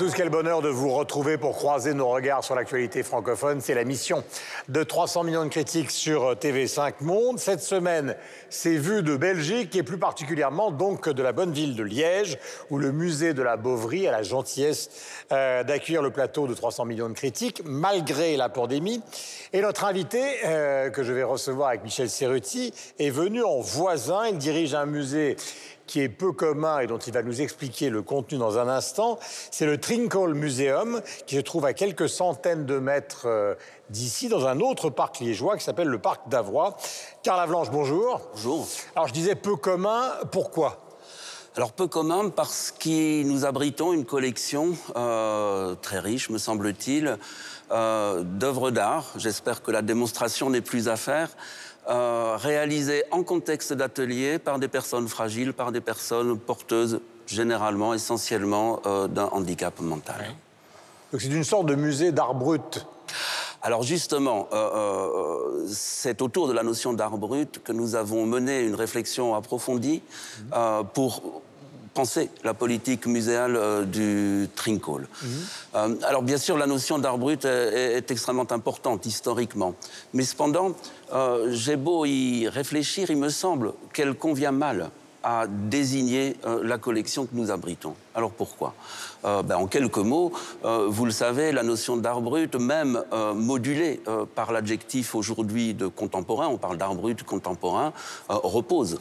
Tous, quel bonheur de vous retrouver pour croiser nos regards sur l'actualité francophone. C'est la mission de 300 millions de critiques sur TV5 Monde. Cette semaine, c'est vu de Belgique et plus particulièrement donc de la bonne ville de Liège, où le musée de la Beauvrie a la gentillesse euh, d'accueillir le plateau de 300 millions de critiques, malgré la pandémie. Et notre invité, euh, que je vais recevoir avec Michel Serruti, est venu en voisin. Il dirige un musée qui est peu commun et dont il va nous expliquer le contenu dans un instant. C'est le Trinkle Museum, qui se trouve à quelques centaines de mètres euh, d'ici, dans un autre parc liégeois qui s'appelle le parc d'Avroy. Carla Blanche, bonjour. Bonjour. Alors je disais peu commun, pourquoi? Alors peu commun parce que nous abritons une collection euh, très riche, me semble-t-il, euh, d'œuvres d'art. J'espère que la démonstration n'est plus à faire. Euh, réalisé en contexte d'atelier par des personnes fragiles, par des personnes porteuses, généralement, essentiellement, euh, d'un handicap mental. Donc c'est une sorte de musée d'art brut alors justement, euh, c'est autour de la notion d'art brut que nous avons mené une réflexion approfondie pour penser la politique muséale euh, du Trinquol. Mhm. Euh, alors bien sûr, la notion d'art brut est, extrêmement importante historiquement, mais cependant, euh, j'ai beau y réfléchir, il me semble qu'elle convient mal à désigner euh, la collection que nous abritons. Alors pourquoi? Euh, ben, En quelques mots, euh, vous le savez, la notion d'art brut, même modulée par l'adjectif aujourd'hui de contemporain, on parle d'art brut contemporain, repose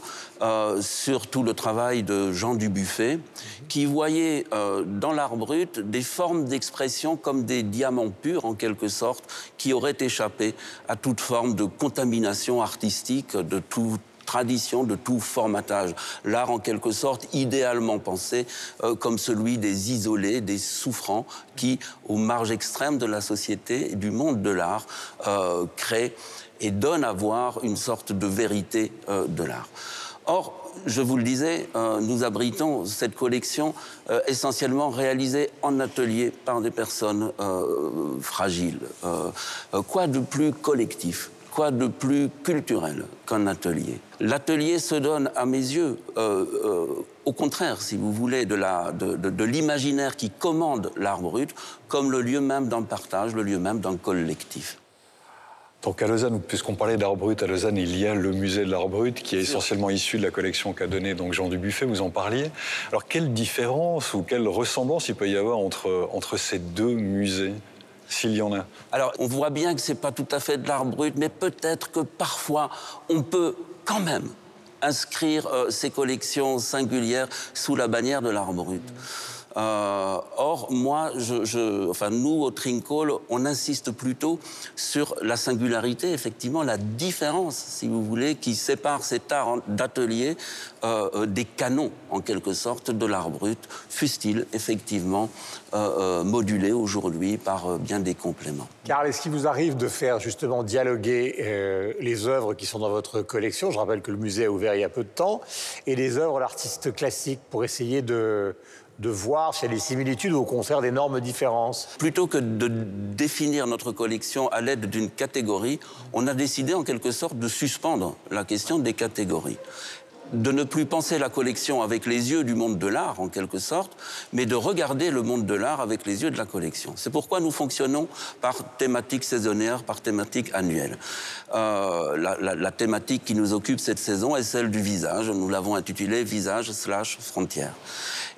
sur tout le travail de Jean Dubuffet, qui voyait dans l'art brut des formes d'expression comme des diamants purs, en quelque sorte, qui auraient échappé à toute forme de contamination artistique, de tout tradition de tout formatage. L'art, en quelque sorte, idéalement pensé euh, comme celui des isolés, des souffrants, qui, aux marges extrêmes de la société et du monde de l'art, euh, créent et donnent à voir une sorte de vérité euh, de l'art. Or, je vous le disais, nous abritons cette collection essentiellement réalisée en atelier par des personnes fragiles. quoi de plus collectif Quoi de plus culturel qu'un atelier? L'atelier se donne, à mes yeux, euh, euh, au contraire, si vous voulez, de, de, l'imaginaire qui commande l'art brut, comme le lieu même d'un partage, le lieu même d'un collectif. Donc à Lausanne, puisqu'on parlait d'art brut, à Lausanne, il y a le musée de l'art brut qui est essentiellement issu de la collection qu'a donnée donc Jean Dubuffet, vous en parliez. Alors quelle différence ou quelle ressemblance il peut y avoir entre, entre ces deux musées? S'il y en a Alors, on voit bien que ce n'est pas tout à fait de l'art brut, mais peut-être que parfois, on peut quand même inscrire euh, ces collections singulières sous la bannière de l'art brut. Euh, or, moi, je, enfin, nous, au Trincol, on insiste plutôt sur la singularité, effectivement, la différence, si vous voulez, qui sépare cet art d'atelier euh, euh, des canons, en quelque sorte, de l'art brut, fût-il effectivement modulé aujourd'hui par bien des compléments. Car est-ce qu'il vous arrive de faire justement dialoguer les œuvres qui sont dans votre collection? Je rappelle que le musée a ouvert il y a peu de temps, et les œuvres d'artistes classiques pour essayer de de voir s'il y des similitudes ou au contraire d'énormes différences Plutôt que de définir notre collection à l'aide d'une catégorie, on a décidé en quelque sorte de suspendre la question des catégories de ne plus penser la collection avec les yeux du monde de l'art, en quelque sorte, mais de regarder le monde de l'art avec les yeux de la collection. C'est pourquoi nous fonctionnons par thématique saisonnière, par thématique annuelle. Euh, la, thématique qui nous occupe cette saison est celle du visage. Nous l'avons intitulée Visage slash frontière.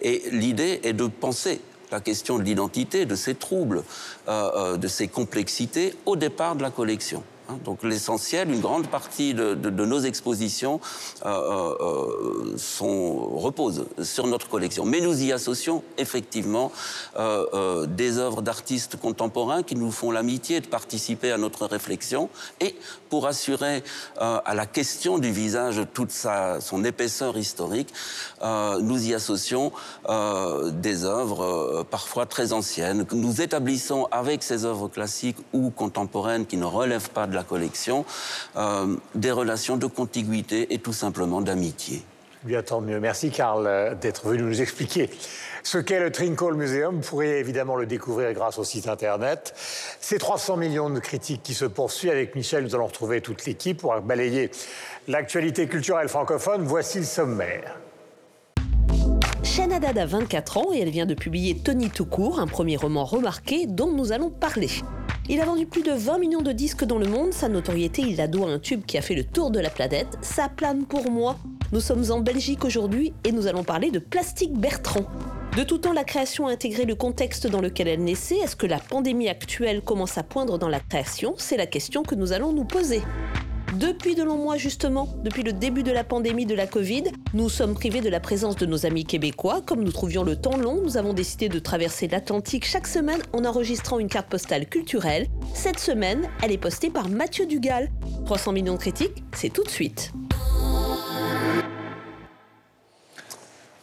Et l'idée est de penser la question de l'identité, de ces troubles, euh, euh, de ces complexités au départ de la collection. Hein, donc l'essentiel, une grande partie de, nos expositions euh, euh, reposent sur notre collection. Mais nous y associons effectivement euh, des œuvres d'artistes contemporains qui nous font l'amitié de participer à notre réflexion et pour assurer à la question du visage toute sa, son épaisseur historique, nous y associons des œuvres parfois très anciennes. Nous établissons avec ces œuvres classiques ou contemporaines qui ne relèvent pas de la collection, euh, des relations de contiguïté et tout simplement d'amitié. Bien, tant mieux. Merci, Karl, d'être venu nous expliquer ce qu'est le Trinkle Museum. Vous pourrez évidemment le découvrir grâce au site internet. Ces 300 millions de critiques qui se poursuivent avec Michel, nous allons retrouver toute l'équipe pour balayer l'actualité culturelle francophone. Voici le sommaire. Shane Haddad a 24 ans et elle vient de publier Tony tout court, un premier roman remarqué dont nous allons parler. Il a vendu plus de 20 millions de disques dans le monde, sa notoriété il la doit à un tube qui a fait le tour de la planète, ça plane pour moi. Nous sommes en Belgique aujourd'hui et nous allons parler de Plastique Bertrand. De tout temps, la création a intégré le contexte dans lequel elle naissait. Est-ce que la pandémie actuelle commence à poindre dans la création? C'est la question que nous allons nous poser. Depuis de longs mois justement, depuis le début de la pandémie de la Covid, nous sommes privés de la présence de nos amis québécois. Comme nous trouvions le temps long, nous avons décidé de traverser l'Atlantique chaque semaine en enregistrant une carte postale culturelle. Cette semaine, elle est postée par Mathieu Dugal. 300 millions de critiques, c'est tout de suite.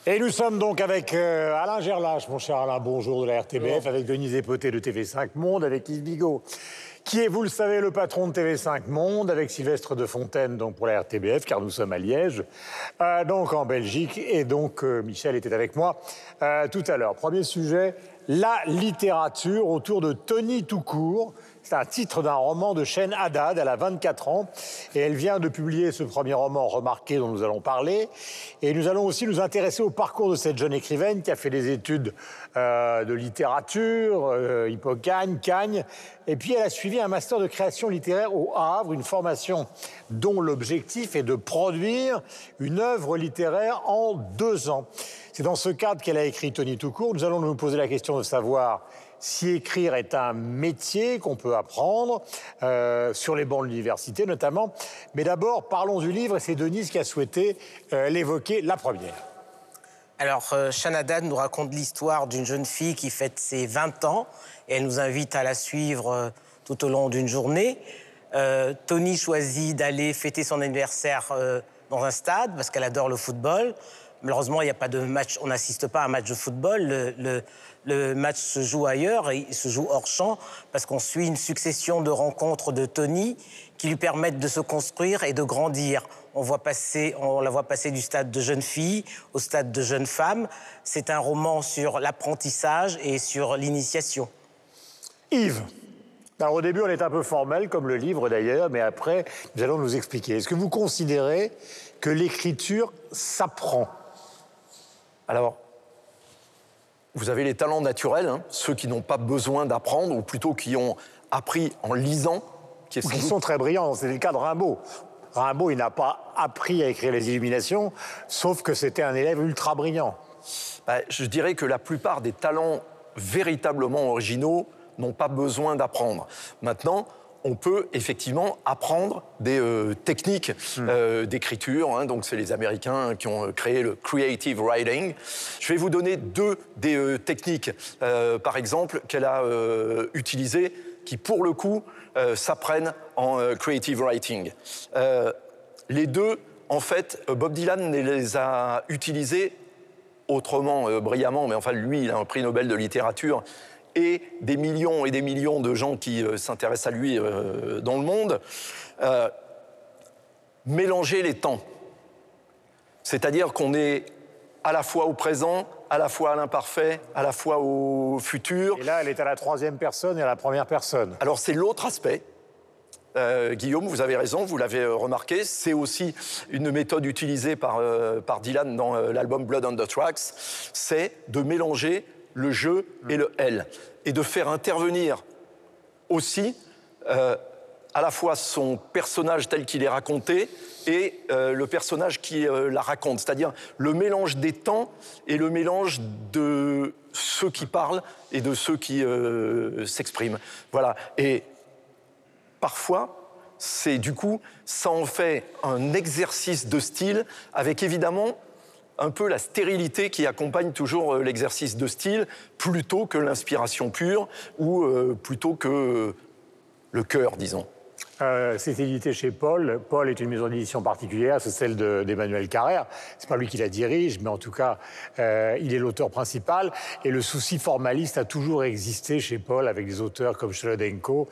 Et nous sommes donc avec euh, Alain Gerlache, mon cher Alain, bonjour de la RTBF, avec Denise Epoté de TV5 Monde, avec Yves Bigot qui est, vous le savez, le patron de TV5 Monde, avec Sylvestre de Fontaine donc pour la RTBF, car nous sommes à Liège, euh, donc en Belgique, et donc euh, Michel était avec moi euh, tout à l'heure. Premier sujet, la littérature autour de Tony Toucourt. C'est un titre d'un roman de Shane Haddad. Elle a 24 ans et elle vient de publier ce premier roman remarqué dont nous allons parler. Et nous allons aussi nous intéresser au parcours de cette jeune écrivaine qui a fait des études euh, de littérature, euh, Hippocagne, Cagne. Et puis elle a suivi un master de création littéraire au Havre, une formation dont l'objectif est de produire une œuvre littéraire en deux ans. C'est dans ce cadre qu'elle a écrit Tony Toucourt. Nous allons nous poser la question de savoir si écrire est un métier qu'on peut apprendre euh, sur les bancs de l'université notamment. Mais d'abord, parlons du livre et c'est Denise qui a souhaité euh, l'évoquer la première. Alors, euh, Shanadan nous raconte l'histoire d'une jeune fille qui fête ses 20 ans et elle nous invite à la suivre tout au long d'une journée. Tony choisit d'aller fêter son anniversaire dans un stade parce qu'elle adore le football. Malheureusement, il n'y a pas de match, on n'assiste pas à un match de football. Le, match se joue ailleurs il se joue hors champ parce qu'on suit une succession de rencontres de Tony qui lui permettent de se construire et de grandir. On, voit passer, on la voit passer du stade de jeune fille au stade de jeune femme. C'est un roman sur l'apprentissage et sur l'initiation. Yves. Alors au début, on est un peu formel, comme le livre d'ailleurs, mais après, nous allons nous expliquer. Est-ce que vous considérez que l'écriture s'apprend? Alors, vous avez les talents naturels, hein, ceux qui n'ont pas besoin d'apprendre, ou plutôt qui ont appris en lisant, qui qui doute- sont très brillants C'est le cas de Rimbaud. Rimbaud, il n'a pas appris à écrire les Illuminations, sauf que c'était un élève ultra brillant. Bah, je dirais que la plupart des talents véritablement originaux n'ont pas besoin d'apprendre. Maintenant, on peut effectivement apprendre des euh, techniques euh, d'écriture. hein. donc, c'est les Américains qui ont euh, créé le creative writing. Je vais vous donner deux des euh, techniques, par exemple, qu'elle a utilisées, qui pour le coup s'apprennent en creative writing. Les deux, en fait, Bob Dylan les a utilisées autrement brillamment, mais enfin lui, il a un prix Nobel de littérature et des millions et des millions de gens qui euh, s'intéressent à lui euh, dans le monde. Euh, mélanger les temps. C'est-à-dire qu'on est à la fois au présent, à la fois à l'imparfait, à la fois au futur. Et là, elle est à la troisième personne et à la première personne. Alors c'est l'autre aspect. Euh, Guillaume, vous avez raison, vous l'avez remarqué, c'est aussi une méthode utilisée par, euh, par Dylan dans euh, l'album Blood on the Tracks, c'est de mélanger le je et le elle, et de faire intervenir aussi euh, à la fois son personnage tel qu'il est raconté et euh, le personnage qui euh, la raconte, c'est-à-dire le mélange des temps et le mélange de ceux qui parlent et de ceux qui s'expriment. Voilà. Et parfois, c'est du coup, ça en fait un exercice de style avec évidemment un peu la stérilité qui accompagne toujours euh, l'exercice de style plutôt que l'inspiration pure ou euh, plutôt que le cœur, disons. Euh, c'est édité chez Paul. Paul est une maison d'édition particulière, c'est celle de- d'Emmanuel Carrère. C'est pas lui qui la dirige, mais en tout cas, euh, il est l'auteur principal. Et le souci formaliste a toujours existé chez Paul avec des auteurs comme Schlodenko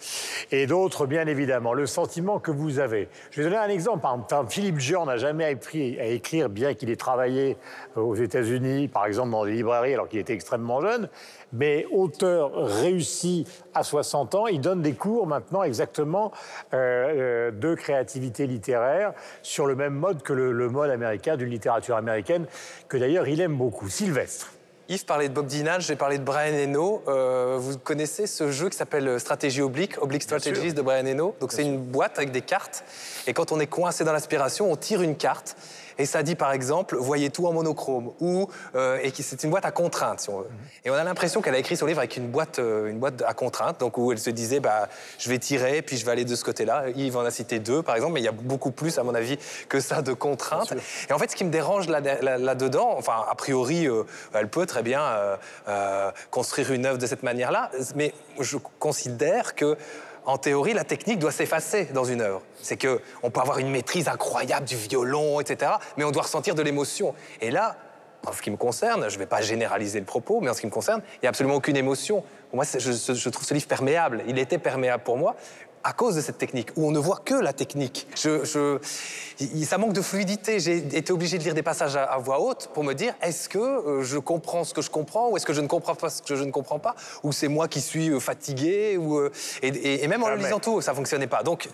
et d'autres, bien évidemment. Le sentiment que vous avez. Je vais donner un exemple. Philippe Jean n'a jamais appris à écrire, bien qu'il ait travaillé aux États-Unis, par exemple dans des librairies, alors qu'il était extrêmement jeune. Mais auteur réussi à 60 ans. Il donne des cours maintenant exactement euh, euh, de créativité littéraire sur le même mode que le, le mode américain d'une littérature américaine, que d'ailleurs il aime beaucoup. Sylvestre. Yves parlait de Bob Dylan, j'ai parlé de Brian Eno. Euh, vous connaissez ce jeu qui s'appelle Stratégie oblique, Oblique Strategies de Brian Eno. Donc c'est une boîte avec des cartes. Et quand on est coincé dans l'aspiration, on tire une carte et ça dit par exemple voyez tout en monochrome ou euh, et c'est une boîte à contraintes si on veut. Et on a l'impression qu'elle a écrit son livre avec une boîte euh, une boîte à contraintes donc où elle se disait bah je vais tirer puis je vais aller de ce côté-là. Yves en a cité deux par exemple mais il y a beaucoup plus à mon avis que ça de contraintes. Et en fait ce qui me dérange là, là, dedans enfin a priori euh, elle peut très bien construire une œuvre de cette manière-là mais je considère que en théorie, la technique doit s'effacer dans une œuvre. C'est que on peut avoir une maîtrise incroyable du violon, etc., mais on doit ressentir de l'émotion. Et là, en ce qui me concerne, je ne vais pas généraliser le propos, mais en ce qui me concerne, il n'y a absolument aucune émotion. Moi, je, je, trouve ce livre perméable. Il était perméable pour moi à cause de cette technique, où on ne voit que la technique. Je, je, ça manque de fluidité. J'ai été obligé de lire des passages à, voix haute pour me dire est-ce que euh, je comprends ce que je comprends ou est-ce que je ne comprends pas ce que je ne comprends pas ou c'est moi qui suis euh, fatigué ou, euh, et, et, même en le lisant tout, ça fonctionnait pas. Donc,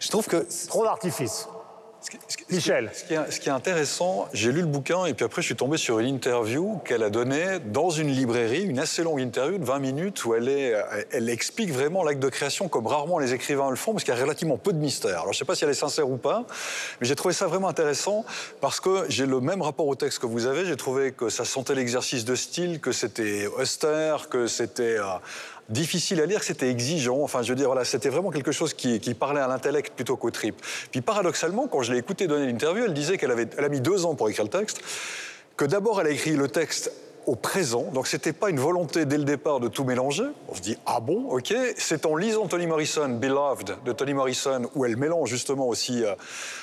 je trouve que trop d'artifice. Michel. Ce qui, est, ce qui est intéressant, j'ai lu le bouquin et puis après je suis tombé sur une interview qu'elle a donnée dans une librairie, une assez longue interview de 20 minutes où elle, est, elle explique vraiment l'acte de création comme rarement les écrivains le font parce qu'il y a relativement peu de mystère. Alors je ne sais pas si elle est sincère ou pas, mais j'ai trouvé ça vraiment intéressant parce que j'ai le même rapport au texte que vous avez. J'ai trouvé que ça sentait l'exercice de style, que c'était austère, que c'était euh, difficile à lire, c'était exigeant. Enfin, je veux dire, voilà, c'était vraiment quelque chose qui, parlait à l'intellect plutôt qu'au trip. Puis paradoxalement, quand je l'ai écouté donner l'interview, elle disait qu'elle avait, elle a mis deux ans pour écrire le texte, que d'abord elle a écrit le texte au présent. Donc c'était pas une volonté dès le départ de tout mélanger. On se dit ah bon, ok. C'est en lisant Toni Morrison, Beloved de Toni Morrison, où elle mélange justement aussi euh,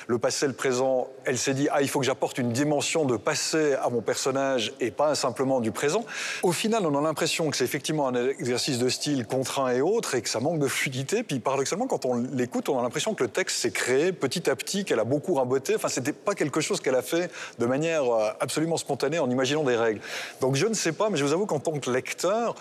le passé, le présent. Elle s'est dit ah il faut que j'apporte une dimension de passé à mon personnage et pas simplement du présent. Au final, on a l'impression que c'est effectivement un exercice de style contraint et autre et que ça manque de fluidité. Puis paradoxalement, quand on l'écoute, on a l'impression que le texte s'est créé petit à petit, qu'elle a beaucoup raboté. Enfin, c'était pas quelque chose qu'elle a fait de manière euh, absolument spontanée en imaginant des règles. Donc je ne sais pas, mais je vous avoue qu'en tant que lecteur,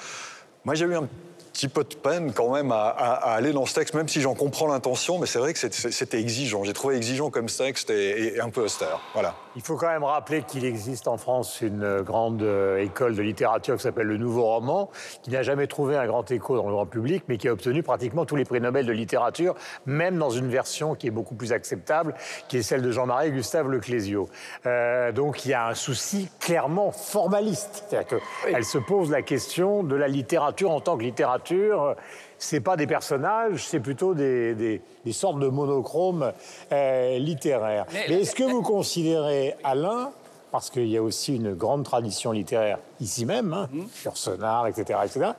moi j'ai eu un petit peu de peine quand même à, aller dans ce texte, même si j'en comprends l'intention, mais c'est vrai que c'était exigeant. J'ai trouvé exigeant comme texte et, un peu austère. Voilà. Il faut quand même rappeler qu'il existe en France une grande euh, école de littérature qui s'appelle le Nouveau Roman, qui n'a jamais trouvé un grand écho dans le grand public, mais qui a obtenu pratiquement tous les prix Nobel de littérature, même dans une version qui est beaucoup plus acceptable, qui est celle de Jean-Marie Gustave Leclésio. Euh, donc il y a un souci clairement formaliste. C'est-à-dire qu'elle se pose la question de la littérature en tant que littérature c'est pas des personnages, c'est plutôt des, sortes de monochromes euh, littéraires. Mais, est-ce que vous considérez Alain, parce qu'il y a aussi une grande tradition littéraire ici même, hein, mmh. sur Sonar, etc., etc.,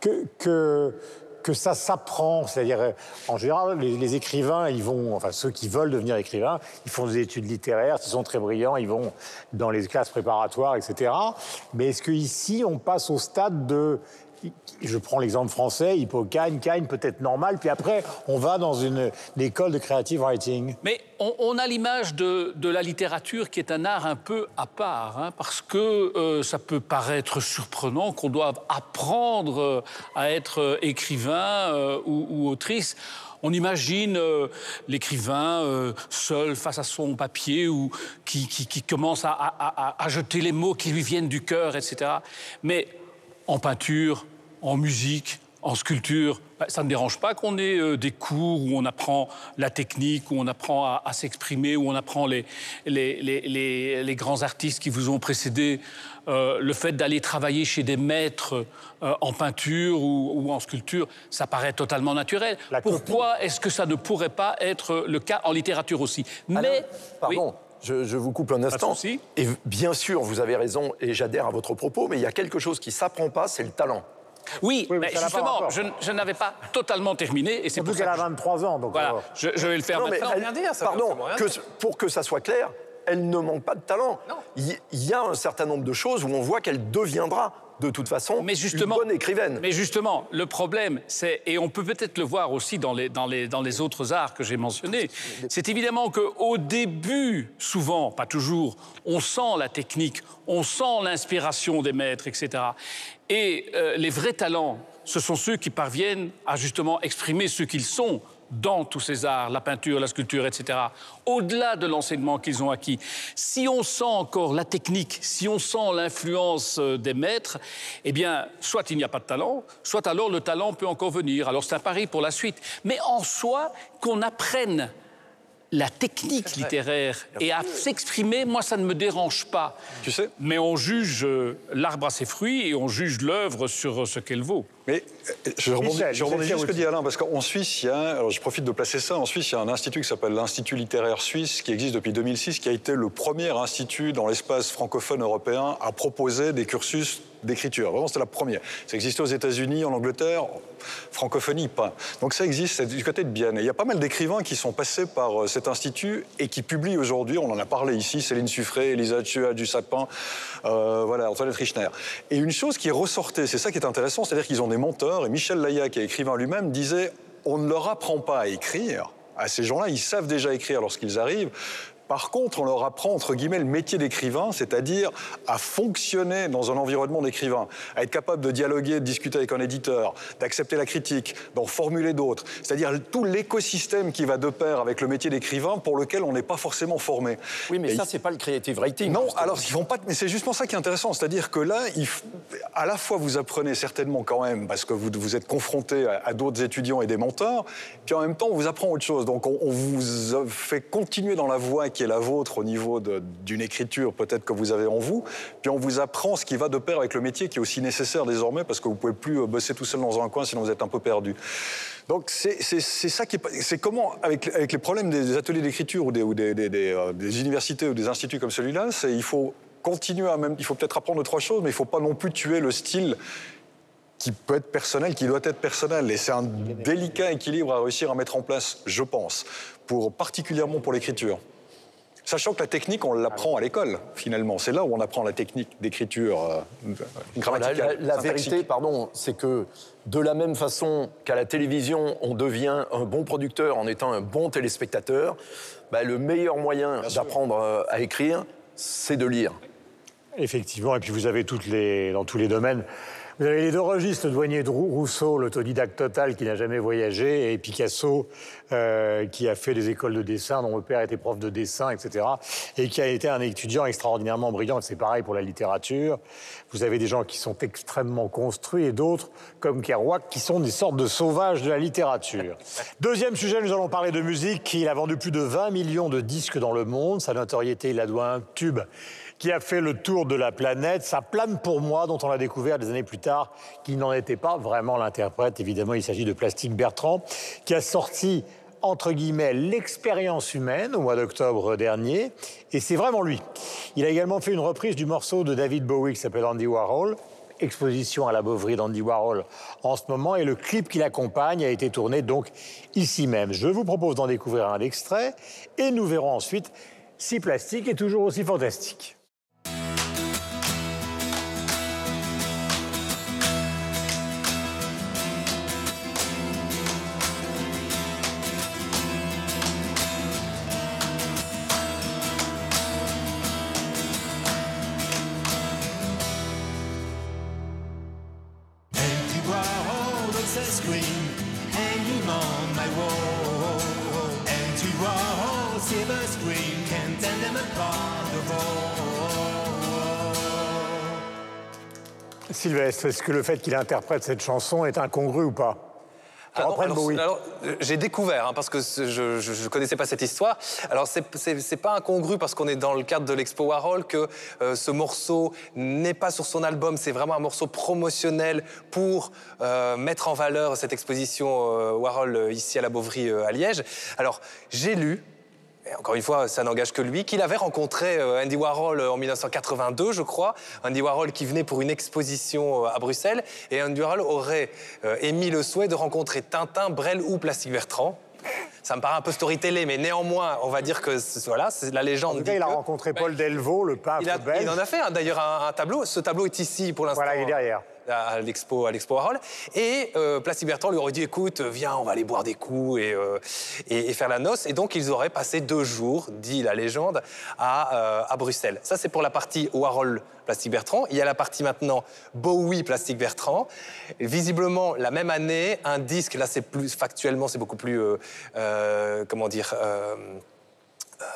que, que, que ça s'apprend, c'est-à-dire euh, en général les, écrivains, ils vont, enfin ceux qui veulent devenir écrivains, ils font des études littéraires, ils sont très brillants, ils vont dans les classes préparatoires, etc. Mais est-ce qu'ici on passe au stade de je prends l'exemple français, Hippocane, Cagne, peut-être normal, puis après, on va dans une, école de creative writing. Mais on, a l'image de, la littérature qui est un art un peu à part, hein, parce que euh, ça peut paraître surprenant qu'on doive apprendre euh, à être euh, écrivain ou, autrice. On imagine l'écrivain seul face à son papier ou qui, commence à, à, jeter les mots qui lui viennent du cœur, etc. Mais en peinture, en musique, en sculpture, bah, ça ne dérange pas qu'on ait euh, des cours où on apprend la technique, où on apprend à, s'exprimer, où on apprend les, les, grands artistes qui vous ont précédé. Euh, le fait d'aller travailler chez des maîtres euh, en peinture ou, en sculpture, ça paraît totalement naturel. Pourquoi est-ce que ça ne pourrait pas être le cas en littérature aussi? Mais, pardon. Je, vous coupe un instant. Et bien sûr, vous avez raison, et j'adhère à votre propos, mais il y a quelque chose qui s'apprend pas, c'est le talent. Oui, mais justement, je, n'avais pas totalement terminé. Et c'est pour qu'elle a 23 ans. Donc voilà, je, vais le faire maintenant. pardon, pour que ça soit clair, elle ne manque pas de talent. Il y a un certain nombre de choses où on voit qu'elle deviendra de toute façon mais justement, une bonne écrivaine. Mais justement, le problème, c'est, et on peut peut-être le voir aussi dans les, dans les, dans les autres arts que j'ai mentionnés, c'est évidemment qu'au début, souvent, pas toujours, on sent la technique, on sent l'inspiration des maîtres, etc. Et euh, les vrais talents, ce sont ceux qui parviennent à justement exprimer ce qu'ils sont dans tous ces arts, la peinture, la sculpture, etc., au-delà de l'enseignement qu'ils ont acquis. Si on sent encore la technique, si on sent l'influence euh, des maîtres, eh bien, soit il n'y a pas de talent, soit alors le talent peut encore venir. Alors c'est un pari pour la suite. Mais en soi, qu'on apprenne la technique littéraire et à s'exprimer, moi, ça ne me dérange pas. Tu sais Mais on juge euh, l'arbre à ses fruits et on juge l'œuvre sur euh, ce qu'elle vaut. Mais euh, je rebondis, Michel, je rebondis juste ce que dit Alain, parce qu'en Suisse, il y a, un- alors je profite de placer ça, en Suisse, il y a un institut qui s'appelle l'Institut littéraire suisse, qui existe depuis 2006, qui a été le premier institut dans l'espace francophone européen à proposer des cursus d'écriture. Vraiment, c'était la première. Ça existait aux États-Unis, en Angleterre, francophonie, pas. Donc ça existe, c'est du côté de Bienne. Et il y a pas mal d'écrivains qui sont passés par euh, cet institut et qui publient aujourd'hui, on en a parlé ici, Céline Suffré, Elisa Chua du Sapin, euh, voilà, Antoinette Richner. Et une chose qui est ressortée, c'est ça qui est intéressant, c'est-à-dire qu'ils ont des menteurs, et Michel est écrivain lui-même, disait on ne leur apprend pas à écrire. À ces gens-là, ils savent déjà écrire lorsqu'ils arrivent. Par contre, on leur apprend, entre guillemets, le métier d'écrivain, c'est-à-dire à fonctionner dans un environnement d'écrivain, à être capable de dialoguer, de discuter avec un éditeur, d'accepter la critique, d'en formuler d'autres. C'est-à-dire tout l'écosystème qui va de pair avec le métier d'écrivain pour lequel on n'est pas forcément formé. Oui, mais Et ça, il- c'est pas le creative writing. non, justement. alors ils vont pas. Mais c'est justement ça qui est intéressant, c'est-à-dire que là, il à la fois vous apprenez certainement quand même parce que vous, vous êtes confronté à, à d'autres étudiants et des mentors, puis en même temps on vous apprend autre chose. Donc on, on vous a fait continuer dans la voie qui la vôtre au niveau d'une écriture peut-être que vous avez en vous, puis on vous apprend ce qui va de pair avec le métier qui est aussi nécessaire désormais parce que vous pouvez plus euh, bosser tout seul dans un coin sinon vous êtes un peu perdu. Donc c'est ça qui c'est comment avec, avec les problèmes des ateliers d'écriture ou, des, ou des, euh, des universités ou des instituts comme celui-là, c'est il faut continuer à même, il faut peut-être apprendre trois choses, mais il faut pas non plus tuer le style qui peut être personnel, qui doit être personnel. Et c'est un délicat équilibre à réussir à mettre en place, je pense, pour, particulièrement pour l'écriture. Sachant que la technique, on l'apprend à l'école, finalement. C'est là où on apprend la technique d'écriture euh, La, grammaticale. la- la vérité, pardon, c'est que de la même façon qu'à la télévision, on devient un bon producteur en étant un bon téléspectateur, bah, le meilleur moyen d'apprendre euh, à écrire, c'est de lire. Effectivement, et puis vous avez toutes les, dans tous les domaines. Vous avez les deux registres, le douanier de Rou- Rousseau, l'autodidacte total qui n'a jamais voyagé, et Picasso euh, qui a fait des écoles de dessin, dont le père était prof de dessin, etc., et qui a été un étudiant extraordinairement brillant. C'est pareil pour la littérature. Vous avez des gens qui sont extrêmement construits et d'autres, comme Kerouac, qui sont des sortes de sauvages de la littérature. Deuxième sujet, nous allons parler de musique. Il a vendu plus de 20 millions de disques dans le monde. Sa notoriété, il a doit à un tube qui a fait le tour de la planète. Ça plane pour moi, dont on a découvert des années plus tard qu'il n'en était pas vraiment l'interprète. Évidemment, il s'agit de Plastique Bertrand, qui a sorti entre guillemets l'expérience humaine au mois d'octobre dernier, et c'est vraiment lui. Il a également fait une reprise du morceau de David Bowie qui s'appelle Andy Warhol, exposition à la Bovary d'Andy Warhol en ce moment, et le clip qui l'accompagne a été tourné donc ici même. Je vous propose d'en découvrir un extrait, et nous verrons ensuite si Plastique est toujours aussi fantastique. Sylvestre, est-ce que le fait qu'il interprète cette chanson est incongru ou pas? Ah alors, euh, j'ai découvert, hein, parce que je ne connaissais pas cette histoire. Alors, c'est- pas incongru parce qu'on est dans le cadre de l'Expo Warhol que euh, ce morceau n'est pas sur son album. C'est vraiment un morceau promotionnel pour euh, mettre en valeur cette exposition euh, Warhol ici à la Beauvry à Liège. Alors, j'ai lu. Et encore une fois, ça n'engage que lui, qu'il avait rencontré euh, Andy Warhol euh, en 1982, je crois. Andy Warhol qui venait pour une exposition euh, à Bruxelles. Et Andy Warhol aurait euh, émis le souhait de rencontrer Tintin, Brel ou Plastique Bertrand. Ça me paraît un peu storytellé, mais néanmoins, on va dire que c'est- voilà, c'est la légende. En tout cas, dit il a que- rencontré Paul Delvaux, le peintre il, a- belge. il en a fait hein, d'ailleurs un, un tableau. Ce tableau est ici pour l'instant. Voilà, il est derrière. À l'expo, à l'expo Warhol. Et euh, Plastic Bertrand lui aurait dit écoute, viens, on va aller boire des coups et, euh, et, faire la noce. Et donc, ils auraient passé deux jours, dit la légende, à, euh, à Bruxelles. Ça, c'est pour la partie Warhol Plastic Bertrand. Il y a la partie maintenant Bowie Plastic Bertrand. Visiblement, la même année, un disque, là, c'est plus factuellement, c'est beaucoup plus, euh, comment dire.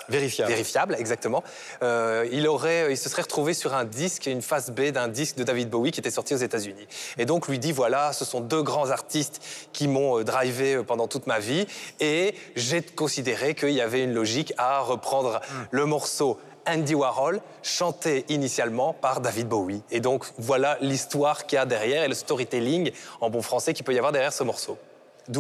Vérifiable. Vérifiable, exactement. Euh, il, aurait, il se serait retrouvé sur un disque, une face B d'un disque de David Bowie qui était sorti aux États-Unis. Et donc lui dit voilà, ce sont deux grands artistes qui m'ont euh, drivé euh, pendant toute ma vie, et j'ai considéré qu'il y avait une logique à reprendre le morceau. Andy Warhol, chanté initialement par David Bowie. Et donc voilà l'histoire qu'il y a derrière et le storytelling en bon français qu'il peut y avoir derrière ce morceau.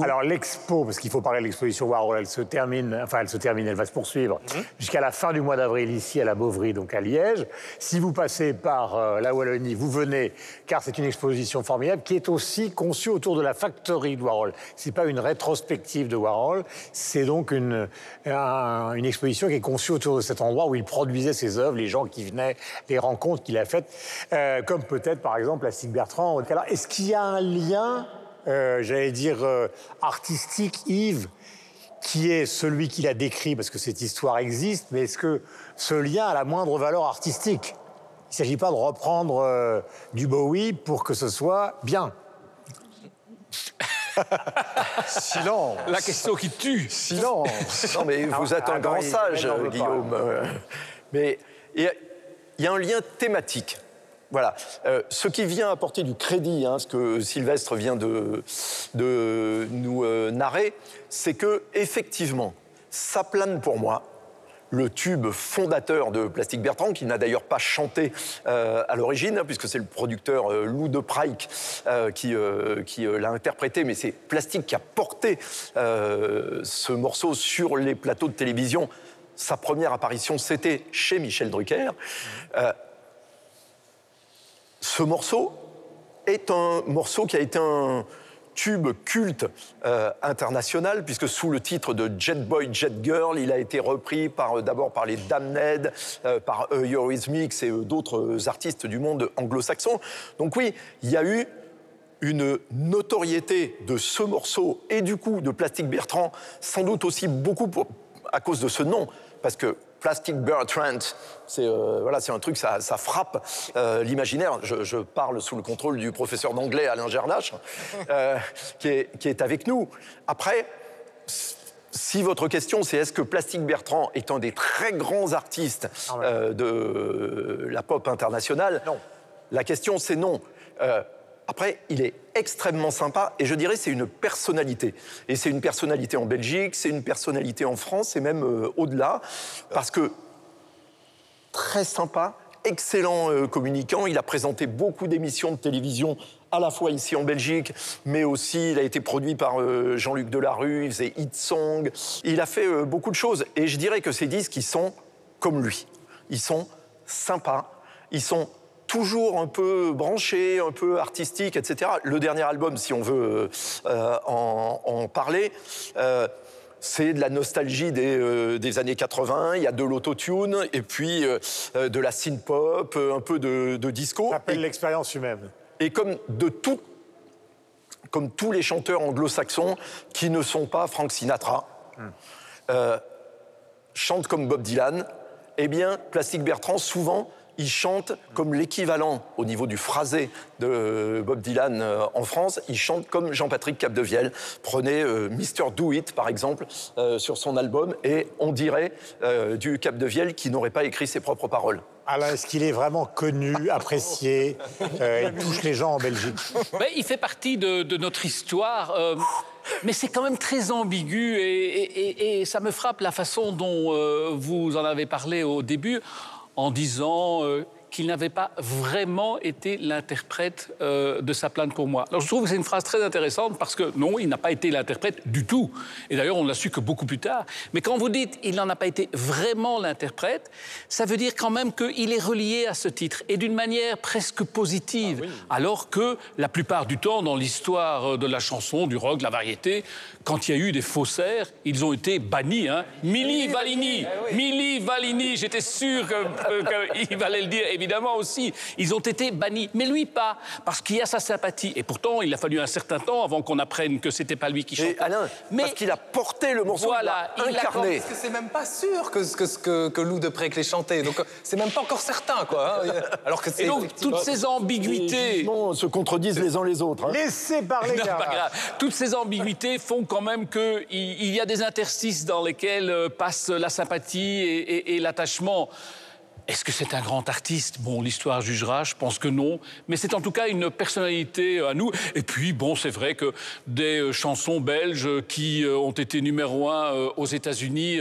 Alors l'expo, parce qu'il faut parler de l'exposition Warhol, elle se termine, enfin elle se termine, elle va se poursuivre Mhm. jusqu'à la fin du mois d'avril ici à la Beauvry, donc à Liège. Si vous passez par euh, la Wallonie, vous venez, car c'est une exposition formidable qui est aussi conçue autour de la factory de Warhol. C'est pas une rétrospective de Warhol, c'est donc une, un- une exposition qui est conçue autour de cet endroit où il produisait ses œuvres, les gens qui venaient, les rencontres qu'il a faites, euh, comme peut-être par exemple la Sig Bertrand. Alors est-ce qu'il y a un lien euh, j'allais dire, euh, artistique, Yves, qui est celui qu'il a décrit, parce que cette histoire existe, mais est-ce que ce lien a la moindre valeur artistique? Il ne s'agit pas de reprendre euh, du Bowie pour que ce soit bien. Silence. La question qui tue. Silence. Non, mais vous êtes un grand sage. Guillaume. Mais il y, a- il y a un lien thématique. Voilà. Euh, ce qui vient apporter du crédit, hein, ce que Sylvestre vient de, nous euh, narrer, c'est que effectivement, ça plane pour moi le tube fondateur de Plastic Bertrand, qui n'a d'ailleurs pas chanté euh, à l'origine, hein, puisque c'est le producteur Lou de Praik qui, qui l'a interprété, mais c'est Plastic qui a porté ce morceau sur les plateaux de télévision. Sa première apparition, c'était chez Michel Drucker. Ce morceau est un morceau qui a été un tube culte euh, international, puisque sous le titre de Jet Boy, Jet Girl, il a été repris par, euh, d'abord par les Damned, euh, par Eurythmics et euh, d'autres artistes du monde anglo-saxon. Donc oui, il y a eu une notoriété de ce morceau et du coup de Plastic Bertrand, sans doute aussi beaucoup à cause de ce nom, parce que Plastic Bertrand, c'est euh, voilà, c'est un truc, ça, ça frappe euh, l'imaginaire. Je, je parle sous le contrôle du professeur d'anglais Alain Gernache, euh, qui, est, qui est avec nous. Après, si votre question c'est est-ce que Plastic Bertrand est un des très grands artistes euh, de la pop internationale Non. La question c'est non. Après, il est extrêmement sympa et je dirais c'est une personnalité. Et c'est une personnalité en Belgique, c'est une personnalité en France et même euh, au-delà, parce que très sympa, excellent euh, communicant. Il a présenté beaucoup d'émissions de télévision, à la fois ici en Belgique, mais aussi il a été produit par euh, Jean-Luc Delarue, il faisait Hit Song. Il a fait beaucoup de choses. Et je dirais que ces disques, ils sont comme lui. Ils sont sympas, ils sont toujours un peu branchés, un peu artistiques, etc. Le dernier album, si on veut euh, en, en parler, euh, c'est de la nostalgie des, euh, des années 80, il y a de l'autotune, et puis de la synth-pop, un peu de, de disco. Ça s'appelle Et- l'expérience humaine. et comme de tout, comme tous les chanteurs anglo-saxons qui ne sont pas Frank Sinatra, euh, chantent comme Bob Dylan, eh bien, Plastic Bertrand, souvent, il chante comme l'équivalent au niveau du phrasé de Bob Dylan euh, en France. Il chante comme Jean-Patrick Capdevielle. Prenez euh, Mr. Do It, par exemple, euh, sur son album, et on dirait euh, du Capdevielle qui n'aurait pas écrit ses propres paroles. Alain, est-ce qu'il est vraiment connu, apprécié euh, Il touche les gens en Belgique? Il fait partie de, de notre histoire, euh, mais c'est quand même très ambigu et, et- et- et ça me frappe la façon dont euh, vous en avez parlé au début en disant euh, qu'il n'avait pas vraiment été l'interprète euh, de sa plainte pour moi. Alors je trouve que c'est une phrase très intéressante parce que non, il n'a pas été l'interprète du tout. Et d'ailleurs, on l'a su que beaucoup plus tard. Mais quand vous dites il n'en a pas été vraiment l'interprète, ça veut dire quand même qu'il est relié à ce titre et d'une manière presque positive. Alors que la plupart du temps, dans l'histoire euh, de la chanson, du rock, de la variété, quand il y a eu des faussaires, ils ont été bannis. Hein. Milli Valini, Milli Valini, j'étais sûr qu'il allait le dire, évidemment aussi. Ils ont été bannis, mais lui pas, parce qu'il y a sa sympathie. Et pourtant, il a fallu un certain temps avant qu'on apprenne que c'était pas lui qui chantait. Alain, mais parce qu'il a porté le morceau, Voilà, il l'a incarné. Parce que c'est même pas sûr que, que, que, que Lou de Préclé chantait. Donc c'est même pas encore certain, quoi. hein. Alors que c'est. et donc effectivement- toutes ces ambiguïtés. Se contredisent les uns les autres. hein. Laissez parler Non, pas grave. Toutes ces ambiguïtés font quand même qu'il il y a des interstices dans lesquels euh, passe la sympathie et, et- et l'attachement. Est-ce que c'est un grand artiste? Bon, l'histoire jugera, je pense que non. Mais c'est en tout cas une personnalité euh, à nous. Et puis, bon, c'est vrai que des euh, chansons belges qui euh, ont été numéro un aux États-Unis,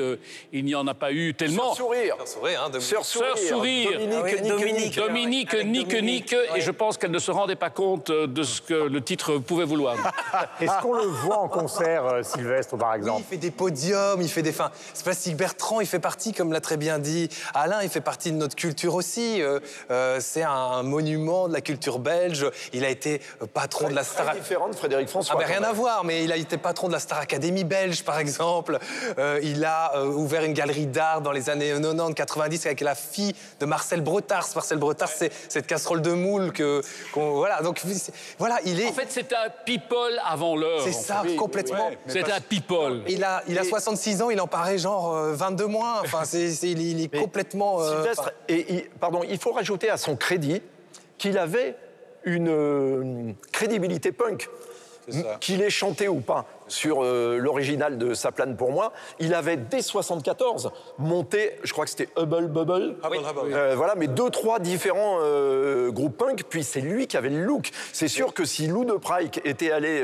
il n'y en a pas eu tellement. Sœur sourire. Sœur Sourire, hein, de- Sœur sourire. Sœur sourire. Dominique, Ah oui, Nique, Dominique. Nique. Dominique, Avec Nique, Dominique, Nique, ouais. et je pense qu'elle ne se rendait pas compte de ce que le titre pouvait vouloir. Est-ce qu'on le voit en concert, euh, Sylvestre, par Oui, exemple? il fait des podiums, il fait des fins. C'est Plastique Bertrand, il fait partie, comme l'a très bien dit Alain, il fait partie de notre culture aussi. Euh, euh, c'est un monument de la culture belge. Il a été euh, patron de la Star. Très différent de Frédéric François. Ah ben rien à voir, mais il a été patron de la Star Academy belge, par exemple. Euh, il a euh, ouvert une galerie d'art dans les années 90-90 avec la fille de Marcel Bretars. Marcel Bretars, c'est cette casserole de moule que, voilà. Donc voilà, il est. En fait, c'est un people avant l'heure. c'est ça, complètement. C'est un people. Il a, il a 66 ans, il en paraît genre euh, 22 moins. Enfin, c'est, c'est- il, il est Mais complètement. euh, Sylvestre, et pardon, il faut rajouter à son crédit qu'il avait une euh, crédibilité punk. Qu'il ait chanté ou pas sur euh, l'original de Sa plane pour moi, il avait dès 74 monté, je crois que c'était Hubble Bubble, Hubble Hubble. Euh, voilà, mais deux trois différents groupes punk. Puis c'est lui qui avait le look. C'est sûr que si Lou de Prague était allé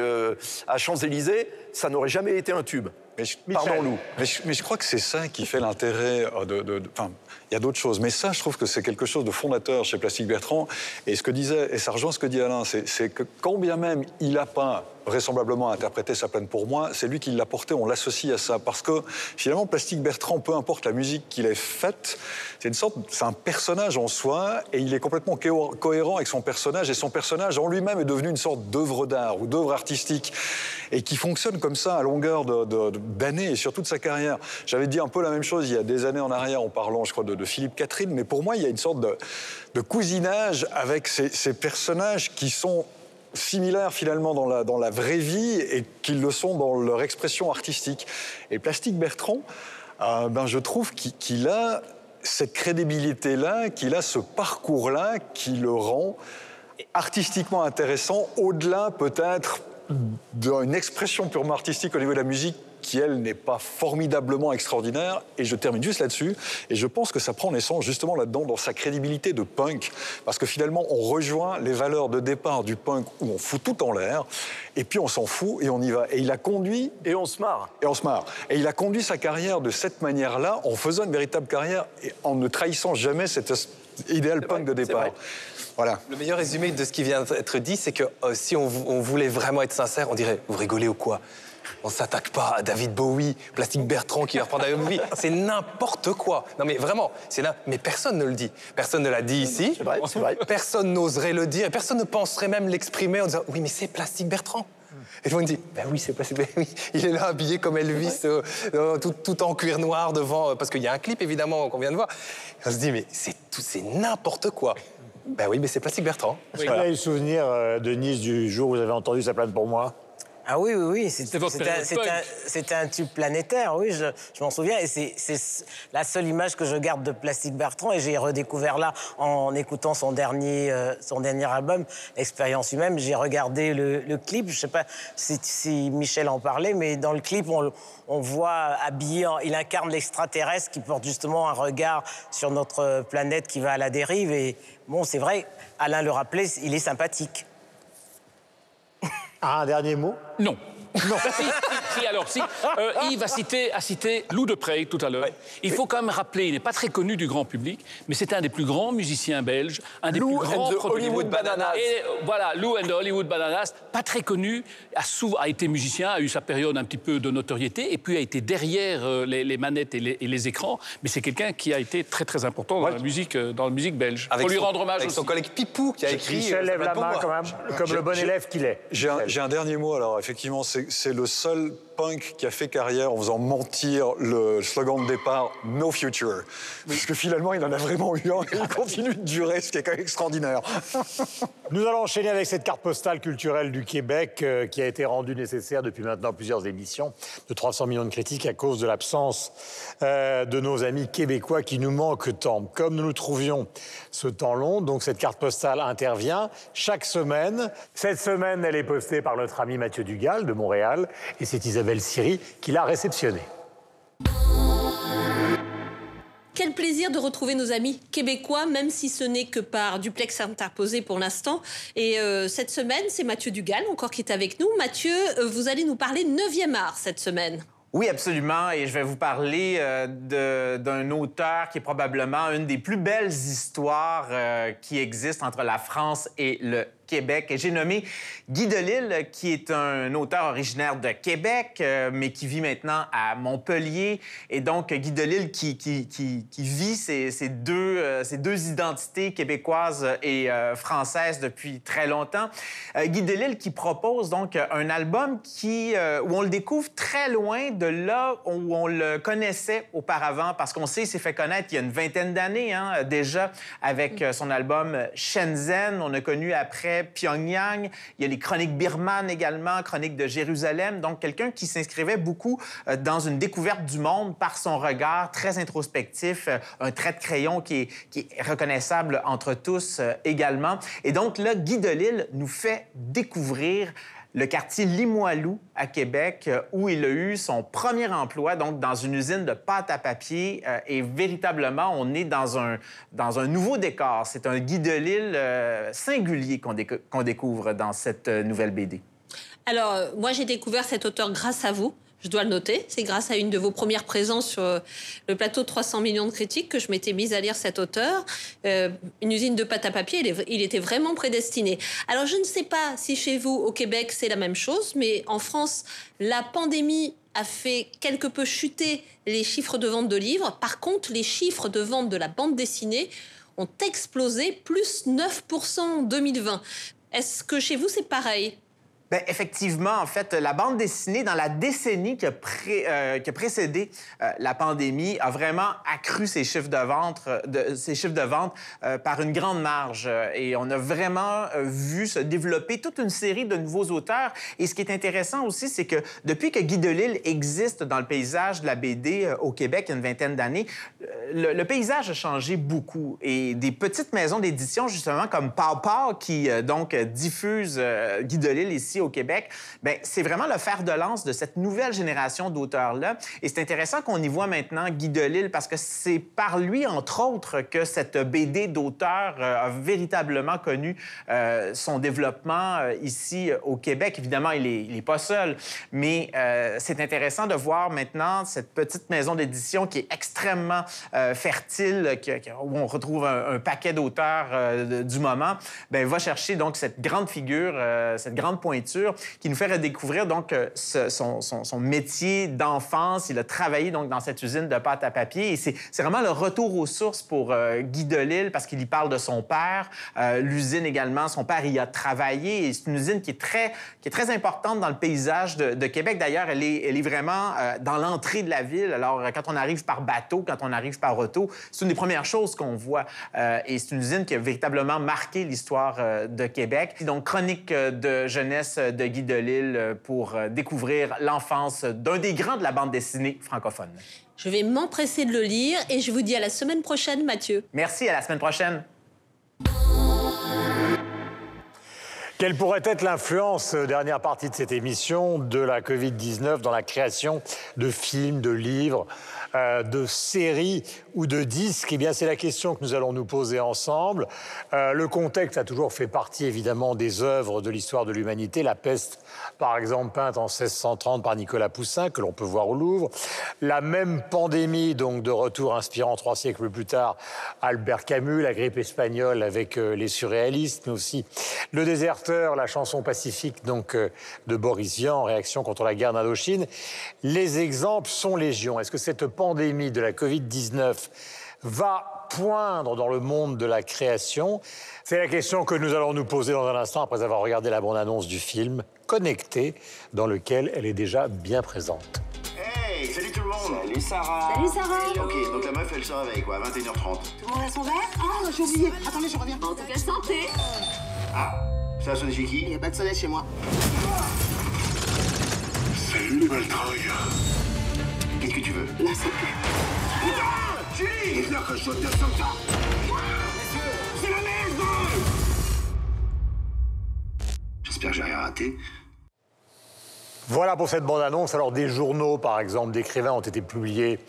à Champs Élysées, ça n'aurait jamais été un tube. Mais je, Pardon Lou. Mais je, mais je crois que c'est ça qui fait l'intérêt de. de- de- Enfin, il y a d'autres choses, mais ça, je trouve que c'est quelque chose de fondateur chez Plastique Bertrand. Et ce que disait, et ça rejoint ce que dit Alain, c'est que quand bien même il n'a pas vraisemblablement interprété sa plaine pour moi, c'est lui qui l'a porté, on l'associe à ça. Parce que finalement, Plastique Bertrand, peu importe la musique qu'il ait faite, c'est une sorte, c'est un personnage en soi, et il est complètement cohé- cohérent avec son personnage, et son personnage en lui-même est devenu une sorte d'œuvre d'art ou d'œuvre artistique, et qui fonctionne comme ça à longueur d'années et sur toute sa carrière. J'avais dit un peu la même chose il y a des années en arrière en parlant, je crois, de, Philippe Catherine, mais pour moi, il y a une sorte de, de cousinage avec ces personnages qui sont similaires finalement dans la, vraie vie et qu'ils le sont dans leur expression artistique. Et Plastique Bertrand, euh, ben, je trouve qu'il qu'il a cette crédibilité-là, qu'il a ce parcours-là qui le rend artistiquement intéressant, au-delà peut-être d'une expression purement artistique au niveau de la musique qui, elle, n'est pas formidablement extraordinaire. Et je termine juste là-dessus. Et je pense que ça prend naissance justement là-dedans, dans sa crédibilité de punk. Parce que finalement, on rejoint les valeurs de départ du punk où on fout tout en l'air. Et puis on s'en fout et on y va. Et il a conduit Et on se marre. et on se marre. Et il a conduit sa carrière de cette manière-là, en faisant une véritable carrière et en ne trahissant jamais cet idéal punk de départ. Voilà. Le meilleur résumé de ce qui vient d'être dit, c'est que euh, si on, on voulait vraiment être sincère, on dirait Vous rigolez ou quoi? On s'attaque pas à David Bowie, Plastique Bertrand qui va reprendre David Bowie. C'est n'importe quoi. Non mais vraiment, c'est n'im- mais personne ne le dit. Personne ne l'a dit ici. C'est vrai, c'est vrai. Personne n'oserait le dire. Personne ne penserait même l'exprimer en disant oui mais c'est Plastique Bertrand. Et tout le monde dit ben oui c'est Plastique Bertrand. Il est là habillé comme Elvis, euh, euh, tout, tout en cuir noir devant euh, parce qu'il y a un clip évidemment qu'on vient de voir. Et on se dit mais c'est tout c'est n'importe quoi. Ben oui mais c'est Plastique Bertrand. Est-ce que vous avez le souvenir, euh, de Nice, du jour où vous avez entendu sa plainte pour moi? Ah oui, oui, oui. c'est- un, un- tube planétaire, oui, je, je m'en souviens. Et c'est- c'est la seule image que je garde de Plastique Bertrand. Et j'ai redécouvert là, en écoutant son dernier, euh, son dernier album, Expérience humaine. J'ai regardé le, le clip. Je sais pas si, si Michel en parlait, mais dans le clip, on, on voit habillé, en- il incarne l'extraterrestre qui porte justement un regard sur notre planète qui va à la dérive. Et bon, c'est vrai, Alain le rappelait, il est sympathique. Ah, un dernier mot? Non. Non. si, si, alors, si. Euh, Yves a cité, a cité Lou de Prey tout à l'heure. Il faut quand même rappeler, il n'est pas très connu du grand public, mais c'est un des plus grands musiciens belges, un des Lou plus and grands the producteurs. Hollywood Bananas. Et euh, voilà, Lou and the Hollywood Bananas, pas très connu, a, souvent, a été musicien, a eu sa période un petit peu de notoriété, et puis a été derrière euh, les, les manettes et les, et les écrans. Mais c'est quelqu'un qui a été très très important dans, la, musique, euh, dans la musique belge. Il faut lui son- rendre hommage avec aussi. son collègue Pipou qui a écrit. Michel lève la main même, comme le bon élève qu'il est. J'ai un, j'ai un dernier mot, alors effectivement, c'est c'est le seul punk qui a fait carrière en faisant mentir le slogan de départ No Future. Parce que finalement, il en a vraiment eu un et il continue de durer, ce qui est quand même extraordinaire. Nous allons enchaîner avec cette carte postale culturelle du Québec euh, qui a été rendue nécessaire depuis maintenant plusieurs émissions de 300 millions de critiques à cause de l'absence euh, de nos amis québécois qui nous manquent tant. Comme nous nous trouvions ce temps long, donc cette carte postale intervient chaque semaine. Cette semaine, elle est postée par notre ami Mathieu Dugal de Montréal et c'est Isabelle Siri qui l'a réceptionnée. Quel plaisir de retrouver nos amis québécois, même si ce n'est que par duplex interposé pour l'instant. Et euh, cette semaine, c'est Mathieu Dugal encore qui est avec nous. Mathieu, euh, vous allez nous parler 9e art cette semaine. Oui, absolument. Et je vais vous parler euh, d'un auteur qui est probablement une des plus belles histoires euh, qui existent entre la France et le Québec. J'ai nommé Guy Delisle, qui est un auteur originaire de Québec, euh, mais qui vit maintenant à Montpellier. Et donc, Guy Delisle qui, qui, qui, qui vit ces, ces deux, euh, ces deux identités québécoises et euh, françaises depuis très longtemps. Guy Delisle qui propose donc un album qui, où on le découvre très loin de là où on le connaissait auparavant, parce qu'on sait, il s'est fait connaître il y a une vingtaine d'années hein, déjà avec euh, son album Shenzhen. On a connu après Pyongyang. Il y a les chroniques birmanes également, chroniques de Jérusalem. Donc, quelqu'un qui s'inscrivait beaucoup euh, dans une découverte du monde par son regard très introspectif, euh, un trait de crayon qui est, qui est reconnaissable entre tous euh, également. Et donc, là, Guy Delisle nous fait découvrir le quartier Limoilou à Québec, euh, où il a eu son premier emploi, donc dans une usine de pâte à papier. euh, et véritablement, on est dans un, dans un nouveau décor. C'est un Guy Delisle euh, singulier qu'on déco- qu'on découvre dans cette nouvelle BD. Alors, moi, j'ai découvert cet auteur grâce à vous. Je dois le noter. C'est grâce à une de vos premières présences sur euh, le plateau de 300 millions de critiques que je m'étais mise à lire cet auteur. Euh, une usine de pâte à papier, il était vraiment prédestiné. Alors, je ne sais pas si chez vous, au Québec, c'est la même chose, mais en France, la pandémie a fait quelque peu chuter les chiffres de vente de livres. Par contre, les chiffres de vente de la bande dessinée ont explosé, plus 9% en 2020. Est-ce que chez vous, c'est pareil? Ben, effectivement, en fait, la bande dessinée, dans la décennie qui a, euh, précédé euh, la pandémie, a vraiment accru ses chiffres de vente, ses chiffres de vente euh, par une grande marge. Et on a vraiment vu se développer toute une série de nouveaux auteurs. Et ce qui est intéressant aussi, c'est que depuis que Guy Delisle existe dans le paysage de la BD au Québec il y a une vingtaine d'années, le, paysage a changé beaucoup. Et des petites maisons d'édition, justement, comme Pau Pau, qui donc diffuse Guy Delisle ici au Québec, ben, c'est vraiment le fer de lance de cette nouvelle génération d'auteurs-là. Et c'est intéressant qu'on y voit maintenant Guy Delisle parce que c'est par lui, entre autres, que cette BD d'auteur euh, a véritablement connu euh, son développement euh, ici au Québec. Évidemment, il n'est pas seul, mais c'est intéressant de voir maintenant cette petite maison d'édition qui est extrêmement fertile, où on retrouve un, paquet d'auteurs du moment, ben, va chercher donc cette grande figure, cette grande pointure qui nous fait redécouvrir donc euh, son, métier d'enfance. Il a travaillé donc dans cette usine de pâte à papier et c'est vraiment le retour aux sources pour euh, Guy Delisle parce qu'il y parle de son père, euh, l'usine également. Son père y a travaillé et c'est une usine qui est très, qui est très importante dans le paysage de, Québec. D'ailleurs, elle est, vraiment dans l'entrée de la ville. Alors, quand on arrive par bateau, quand on arrive par auto, c'est une des premières choses qu'on voit. Et c'est une usine qui a véritablement marqué l'histoire de Québec. Donc, chronique de jeunesse de Guy Delisle euh, pour euh, découvrir l'enfance d'un des grands de la bande dessinée francophone. Je vais m'empresser de le lire et je vous dis à la semaine prochaine, Mathieu. Merci, à la semaine prochaine. Quelle pourrait être l'influence, euh, dernière partie de cette émission, de la Covid-19 dans la création de films, de livres, euh, de séries ou de disques? Eh bien, c'est la question que nous allons nous poser ensemble. Euh, le contexte a toujours fait partie, évidemment, des œuvres de l'histoire de l'humanité. La peste, par exemple, peinte en 1630 par Nicolas Poussin, que l'on peut voir au Louvre. La même pandémie, donc, de retour inspirant trois siècles plus tard, Albert Camus, la grippe espagnole avec euh, les surréalistes, mais aussi Le déserteur, la chanson pacifique, donc, euh, de Boris Vian, en réaction contre la guerre d'Indochine. Les exemples sont légion. Est-ce que cette pandémie de la Covid-19 va poindre dans le monde de la création. C'est la question que nous allons nous poser dans un instant après avoir regardé la bande-annonce du film Connecté, dans lequel elle est déjà bien présente. Hey, salut tout le monde. Salut Sarah. Salut Sarah. Ok, donc la meuf elle se réveille quoi, à 21h30. Tout le monde a son verre? Ah, j'ai oublié. Attendez, je reviens. En tout cas, santé. Ah, ça a sonné chez qui? Il n'y a pas de soleil chez moi. Salut les Qu'est-ce que tu veux? C'est plus. J'espère que j'ai raté. Voilà pour cette bande-annonce. Alors, des journaux, par exemple, d'écrivains ont été publiés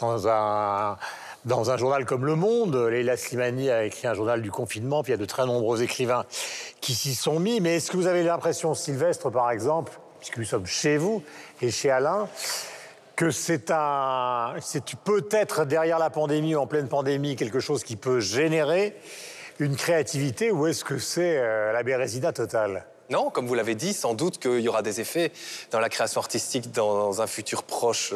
dans un, dans un journal comme Le Monde. Leila Slimani a écrit un journal du confinement, puis il y a de très nombreux écrivains qui s'y sont mis. Mais est-ce que vous avez l'impression, Sylvestre, par exemple, puisque nous sommes chez vous et chez Alain, que c'est un, c'est peut-être derrière la pandémie ou en pleine pandémie quelque chose qui peut générer une créativité ou est-ce que c'est euh, la bérésina totale? Non, comme vous l'avez dit, sans doute qu'il y aura des effets dans la création artistique dans un futur proche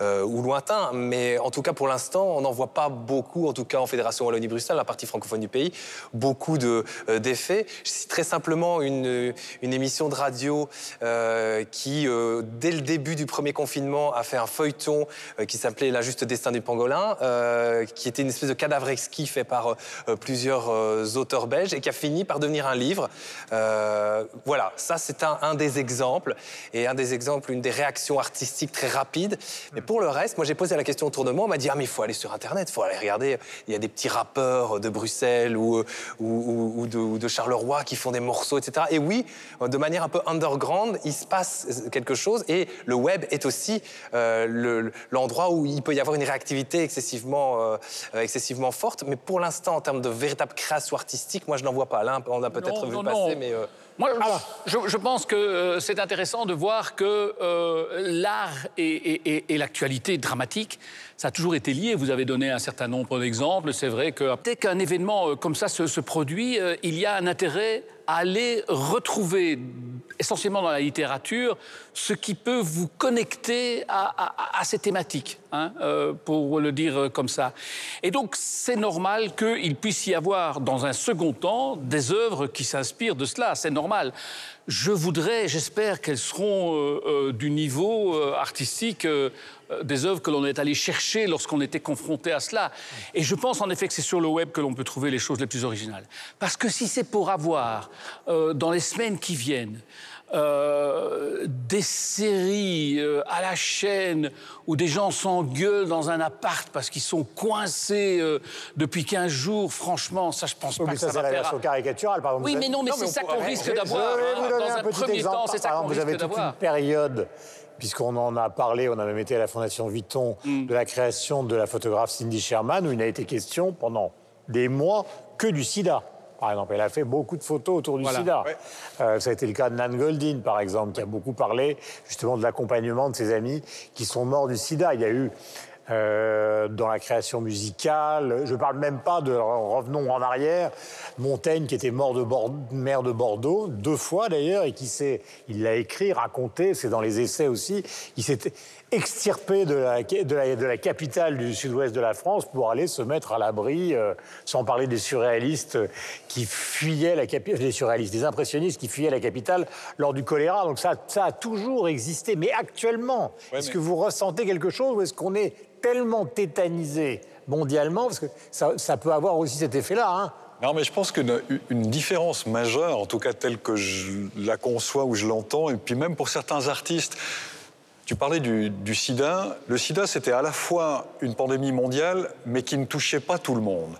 euh, ou lointain. Mais en tout cas, pour l'instant, on n'en voit pas beaucoup, en tout cas en Fédération Wallonie-Bruxelles, la partie francophone du pays, beaucoup de, euh, d'effets. Je cite très simplement une, une émission de radio euh, qui, euh, dès le début du premier confinement, a fait un feuilleton qui s'appelait L'injuste destin du pangolin, qui était une espèce de cadavre exquis fait par plusieurs auteurs belges et qui a fini par devenir un livre. Voilà, ça c'est un, des exemples et un des exemples, une des réactions artistiques très rapides. Pour le reste, moi j'ai posé la question autour de moi, on m'a dit ah mais il faut aller sur internet, il faut aller regarder. Il y a des petits rappeurs de Bruxelles ou, ou, ou- ou de, Charleroi qui font des morceaux, etc. Et oui, de manière un peu underground, il se passe quelque chose et le web est aussi euh, le- l'endroit où il peut y avoir une réactivité excessivement, euh, euh, excessivement forte. Mais pour l'instant, en termes de véritable création artistique, moi je n'en vois pas. Là, on a peut-être vu non, passer, non. mais. euh, Moi, je, je pense que euh, c'est intéressant de voir que euh, l'art et, et- et- et l'actualité dramatique, ça a toujours été lié. Vous avez donné un certain nombre d'exemples. C'est vrai que dès qu'un événement euh, comme ça se, produit, euh, il y a un intérêt à aller retrouver, essentiellement dans la littérature, ce qui peut vous connecter à, ces thématiques, hein, euh, pour le dire comme ça. Et donc, c'est normal qu'il puisse y avoir, dans un second temps, des œuvres qui s'inspirent de cela. C'est normal. Je voudrais, j'espère qu'elles seront du niveau artistique des œuvres que l'on est allé chercher lorsqu'on était confronté à cela. Et je pense en effet que c'est sur le web que l'on peut trouver les choses les plus originales. Parce que si c'est pour avoir, euh, dans les semaines qui viennent, euh, des séries euh, à la chaîne où des gens s'engueulent dans un appart parce qu'ils sont coincés euh, depuis 15 jours, franchement, ça, je pense Oui, pas mais que ça, ça, c'est la version caricaturale, par exemple. Oui, mais non, mais c'est ça qu'on risque d'avoir. Dans un premier exemple. temps, c'est ça Vous avez toute une période, puisqu'on en a parlé, on a même été à la Fondation Vuitton, Mm. de la création de la photographe Cindy Sherman, où il n'a été question pendant des mois que du sida. Par exemple, elle a fait beaucoup de photos autour du Voilà. sida. Euh, ça a été le cas de Nan Goldin, par exemple, qui a beaucoup parlé justement de l'accompagnement de ses amis qui sont morts du sida. Il y a eu euh, dans la création musicale, je ne parle même pas de, revenons en arrière, Montaigne qui était mort de Bord- maire de Bordeaux, deux fois d'ailleurs, et qui s'est, il l'a écrit, raconté, c'est dans les essais aussi, il s'est extirpé de la, de la, de la capitale du sud-ouest de la France pour aller se mettre à l'abri, euh, sans parler des surréalistes qui fuyaient la capitale, des surréalistes, des impressionnistes qui fuyaient la capitale lors du choléra. Donc ça, ça a toujours existé. Mais actuellement, est-ce mais- que vous ressentez quelque chose ou est-ce qu'on est tellement tétanisé mondialement? Parce que ça, ça peut avoir aussi cet effet-là. Hein Non, mais je pense qu'une une différence majeure, en tout cas telle que je la conçois ou je l'entends, et puis même pour certains artistes, tu parlais du, sida. Le sida, c'était à la fois une pandémie mondiale, mais qui ne touchait pas tout le monde.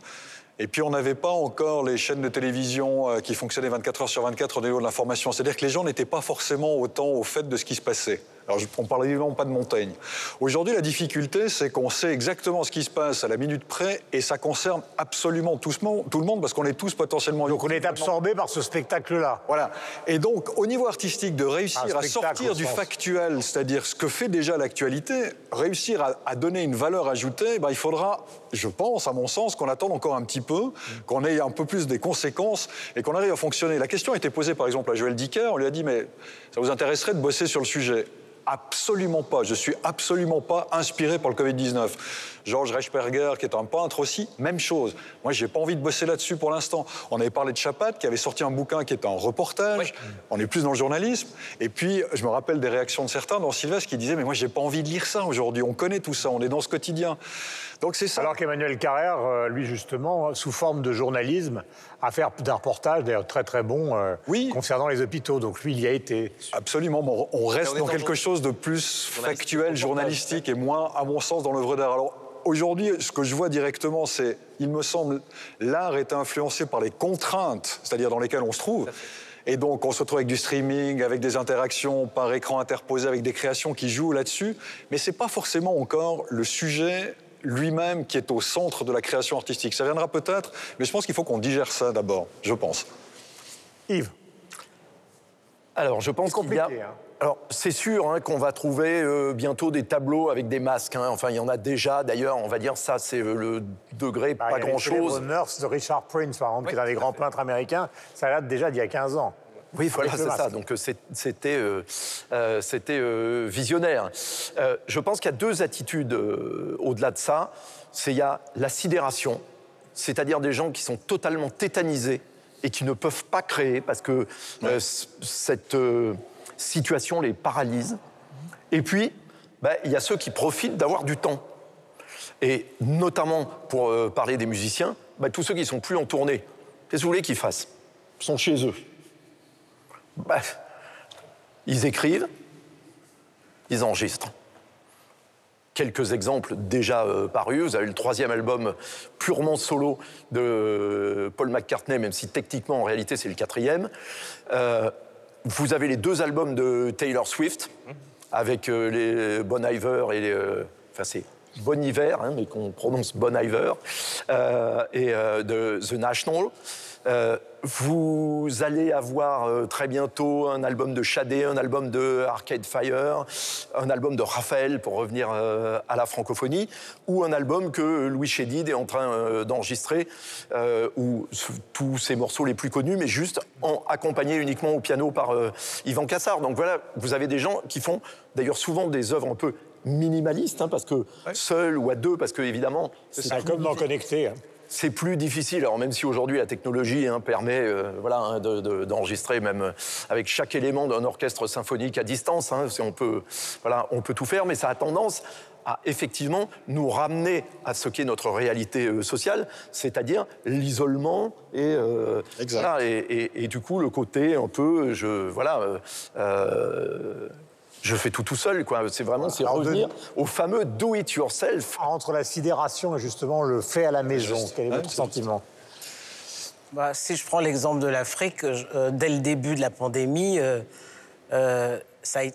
Et puis on n'avait pas encore les chaînes de télévision euh, qui fonctionnaient 24 heures sur 24 au niveau de l'information. C'est-à-dire que les gens n'étaient pas forcément autant au fait de ce qui se passait. Alors, je- on parle évidemment pas de Montaigne. Aujourd'hui, la difficulté, c'est qu'on sait exactement ce qui se passe à la minute près, et ça concerne absolument tout, ce monde- tout le monde, parce qu'on est tous potentiellement... Donc on est absorbé par ce spectacle-là. Voilà. Et donc, au niveau artistique, de réussir à sortir du sens. factuel, c'est-à-dire ce que fait déjà l'actualité, réussir à, à donner une valeur ajoutée, ben, il faudra, je pense, à mon sens, qu'on attende encore un petit peu, qu'on ait un peu plus des conséquences et qu'on arrive à fonctionner. La question a été posée, par exemple, à Joël Dicker. On lui a dit, mais ça vous intéresserait de bosser sur le sujet? Absolument pas. Je suis absolument pas inspiré par le Covid-19. Georges Reichberger, qui est un peintre aussi, même chose. Moi, j'ai pas envie de bosser là-dessus pour l'instant. On avait parlé de Chapat, qui avait sorti un bouquin qui était un reportage. On est plus dans le journalisme. Et puis, je me rappelle des réactions de certains, dont Sylvestre, qui disaient Mais moi, j'ai pas envie de lire ça aujourd'hui. On connaît tout ça. On est dans ce quotidien. Donc, c'est ça. Alors qu'Emmanuel Carrère, euh, lui justement, sous forme de journalisme, a fait d'un reportage d'ailleurs très très bon euh, concernant les hôpitaux. Donc lui, il y a été. Absolument. Bon, on reste dans quelque jour- chose de plus factuel, journalistique et moins, à mon sens, dans l'œuvre d'art. Alors, aujourd'hui, ce que je vois directement, c'est, il me semble, l'art est influencé par les contraintes, c'est-à-dire dans lesquelles on se trouve. Et donc, on se retrouve avec du streaming, avec des interactions par écran interposé, avec des créations qui jouent là-dessus. Mais c'est pas forcément encore le sujet lui-même qui est au centre de la création artistique. Ça viendra peut-être, mais je pense qu'il faut qu'on digère ça d'abord, je pense. Yves Alors, je pense qu'il y a. hein. Alors, c'est sûr hein, qu'on va trouver euh, bientôt des tableaux avec des masques. hein. Enfin, il y en a déjà. D'ailleurs, on va dire ça, c'est euh, le degré Ah, pas grand-chose. célèbres Nurse de Richard Prince, par exemple, qui est un des grands peintres américains. Ça date déjà d'il y a 15 ans. Oui, voilà, c'est ça. Donc euh, c'était euh, euh, c'était, euh, visionnaire. Je pense qu'il y a deux attitudes au-delà de ça. C'est il y a la sidération, c'est-à-dire des gens qui sont totalement tétanisés et qui ne peuvent pas créer parce que cette situation les paralyse. Et puis, bah, il y a ceux qui profitent d'avoir du temps. Et notamment, pour parler des musiciens, bah, tous ceux qui sont plus en tournée, qu'est-ce que vous voulez qu'ils fassent? Ils sont chez eux. Ils écrivent, ils enregistrent. Quelques exemples déjà euh, parus. Vous avez le troisième album purement solo de euh, Paul McCartney, même si techniquement en réalité c'est le quatrième. Euh, vous avez les deux albums de Taylor Swift avec les Bon Iver et les, enfin c'est Bon Iver, hein, mais qu'on prononce Bon Iver, et de The National. Euh, vous allez avoir euh, très bientôt un album de Shadé, un album de Arcade Fire, un album de Raphaël pour revenir euh, à la francophonie, ou un album que Louis Chédid est en train euh, d'enregistrer, où tous ses morceaux les plus connus, mais juste en, accompagnés uniquement au piano par Yvan Cassard. Donc voilà, vous avez des gens qui font d'ailleurs souvent des œuvres un peu minimalistes, hein, parce que seul ou à deux, parce que évidemment, C'est comme difficile. Connecté. hein. C'est plus difficile. Alors même si aujourd'hui la technologie hein, permet, euh, voilà, hein, de- de- d'enregistrer même euh, avec chaque élément d'un orchestre symphonique à distance, hein, si on peut, voilà, on peut tout faire, mais ça a tendance à effectivement nous ramener à ce qu'est notre réalité euh, sociale, c'est-à-dire l'isolement et, euh, et, et- et du coup le côté un peu, je, voilà. euh, je fais tout tout seul, quoi. C'est vraiment, c'est de- revenir au fameux do it yourself. Entre la sidération et justement le fait à la maison, quel est votre sentiment? Bah, si je prends l'exemple de l'Afrique, euh, dès le début de la pandémie, euh, euh,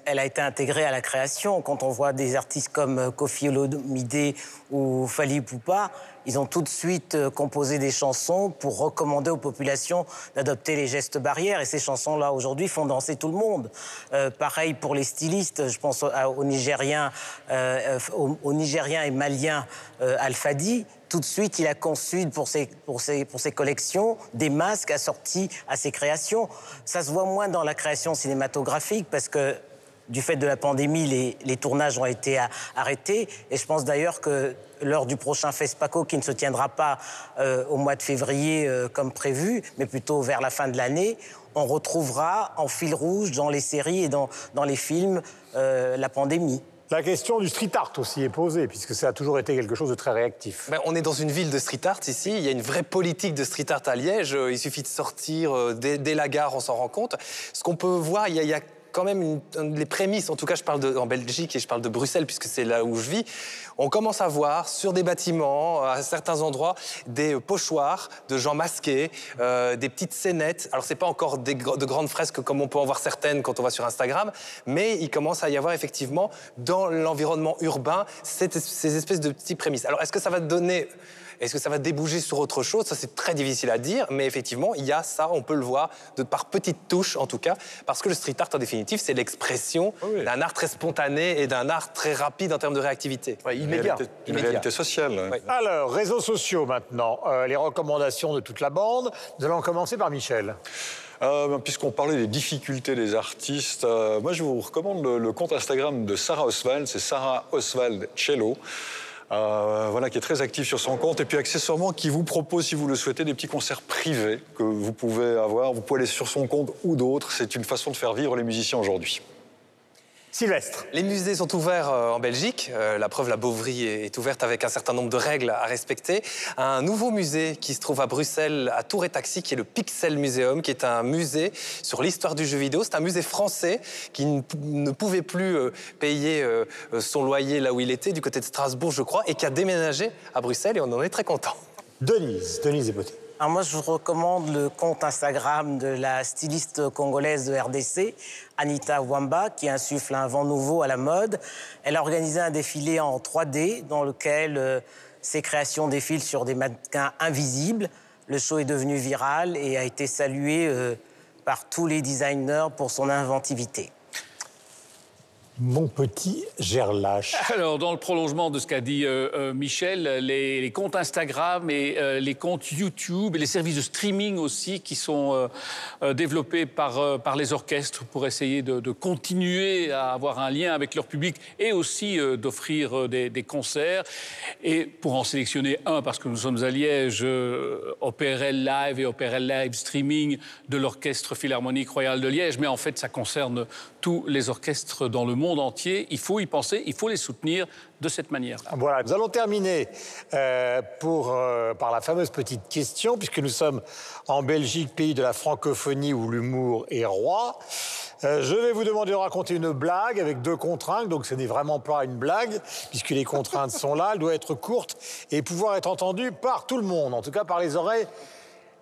elle a été intégrée à la création. Quand on voit des artistes comme euh, Kofi Olomide ou Fali Poupa, ils ont tout de suite euh, composé des chansons pour recommander aux populations d'adopter les gestes barrières. Et ces chansons-là, aujourd'hui, font danser tout le monde. Euh, pareil pour les stylistes. Je pense au- aux et Maliens euh, Alfadi. Tout de suite, il a conçu pour ses, pour, ses, pour ses collections des masques assortis à ses créations. Ça se voit moins dans la création cinématographique parce que du fait de la pandémie, les, les tournages ont été arrêtés. Et je pense d'ailleurs que lors du prochain FESPACO, qui ne se tiendra pas euh, au mois de février euh, comme prévu, mais plutôt vers la fin de l'année, on retrouvera en fil rouge dans les séries et dans, dans les films euh, la pandémie. La question du street art aussi est posée, puisque ça a toujours été quelque chose de très réactif. Ben, on est dans une ville de street art ici. Il y a une vraie politique de street art à Liège. Il suffit de sortir dès, dès la gare, on s'en rend compte. Ce qu'on peut voir, il y a, il y a quand même les prémices, en tout cas je parle en Belgique et je parle de Bruxelles puisque c'est là où je vis, on commence à voir sur des bâtiments, à certains endroits, des pochoirs de gens masqués, euh, des petites scénettes. Alors c'est pas encore de grandes fresques comme on peut en voir certaines quand on va sur Instagram, mais il commence à y avoir effectivement dans l'environnement urbain cette- ces espèces de petits prémices. Alors est-ce que ça va donner... Est-ce que ça va déboucher sur autre chose? Ça, c'est très difficile à dire, mais effectivement, il y a ça, on peut le voir, de par petites touches en tout cas, parce que le street art, en définitive, c'est l'expression d'un art très spontané et d'un art très rapide en termes de réactivité. immédiat. Réalité- Une Immédiat. réalité sociale. Ouais. Alors, réseaux sociaux maintenant, Euh, les recommandations de toute la bande. Nous allons commencer par Michel. Euh, ben, Puisqu'on parlait des difficultés des artistes, euh, moi je vous recommande le, le compte Instagram de Sarah Oswald, c'est Sarah Oswald Cello. Euh, voilà, qui est très active sur son compte et puis accessoirement qui vous propose, si vous le souhaitez, des petits concerts privés que vous pouvez avoir. Vous pouvez aller sur son compte ou d'autres. C'est une façon de faire vivre les musiciens aujourd'hui. Sylvestre. Les musées sont ouverts euh, en Belgique. Euh, la preuve, la Beauvry est est ouverte avec un certain nombre de règles à respecter. Un nouveau musée qui se trouve à Bruxelles, à Tour et Taxi, qui est le Pixel Museum, qui est un musée sur l'histoire du jeu vidéo. C'est un musée français qui ne, pou- ne pouvait plus euh, payer son loyer là où il était, du côté de Strasbourg, je crois, et qui a déménagé à Bruxelles, et on en est très content. Denise, Denise Despoté. Moi, je recommande le compte Instagram de la styliste congolaise de RDC, Anita Wamba, qui insuffle un vent nouveau à la mode. Elle a organisé un défilé en 3D dans lequel euh, ses créations défilent sur des mannequins invisibles. Le show est devenu viral et a été salué euh, par tous les designers pour son inventivité. Mon petit Gerlache. Alors, dans le prolongement de ce qu'a dit euh, euh, Michel, les, comptes Instagram et euh, les comptes YouTube et les services de streaming aussi qui sont développés par, par les orchestres pour essayer de, continuer à avoir un lien avec leur public et aussi d'offrir des, concerts. Et pour en sélectionner un, parce que nous sommes à Liège, OPRL Live et OPRL Live Streaming de l'Orchestre Philharmonique Royal de Liège, mais en fait, ça concerne tous les orchestres dans le monde entier. Il faut y penser, il faut les soutenir de cette manière. Voilà, nous allons terminer euh, pour, euh, par la fameuse petite question, puisque nous sommes en Belgique, pays de la francophonie où l'humour est roi. Euh, je vais vous demander de raconter une blague avec deux contraintes, donc ce n'est vraiment pas une blague, puisque les contraintes sont là, elle doit être courte et pouvoir être entendue par tout le monde, en tout cas par les oreilles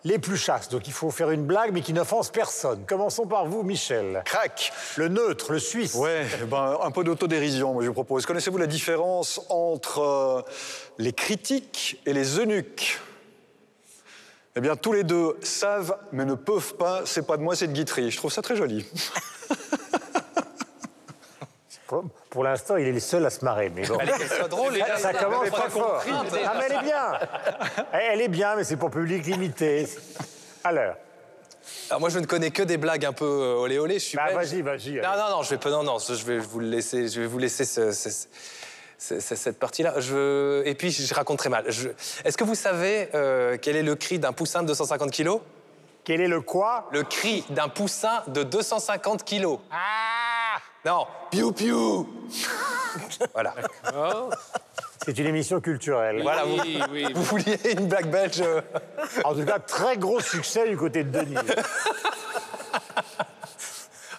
les plus chastes. Donc il faut faire une blague, mais qui n'offense personne. Commençons par vous, Michel. Crac Le neutre, le suisse. Ouais, ben, un peu d'autodérision, moi je vous propose. Connaissez-vous la différence entre euh, les critiques et les eunuques? Eh bien, tous les deux savent, mais ne peuvent pas. C'est pas de moi, c'est de Guitry. Je trouve ça très joli. Pour, pour l'instant, il est le seul à se marrer. Mais bon. Drôle, les gars. Ça commence très fort. compris. Ah, mais elle est bien. Elle elle est bien, mais c'est pour public limité. Alors, Alors moi, je ne connais que des blagues un peu euh, olé olé. Je suis bah, vas-y, vas-y. Non, non, non, je vais pas. Non, non, je vais vous laisser. Je vais vous laisser ce- ce- ce- ce- cette partie-là. Je... Et puis, je raconte très mal. Je- Est-ce que vous savez euh, quel est le cri d'un poussin de 250 kilos? Quel est le quoi? Le cri d'un poussin de 250 kilos. Ah Non, piou piou. voilà. C'est une émission culturelle. Voilà, vous, Oui, oui. vous vouliez une blague belge euh, En tout cas, très gros succès du côté de Denis.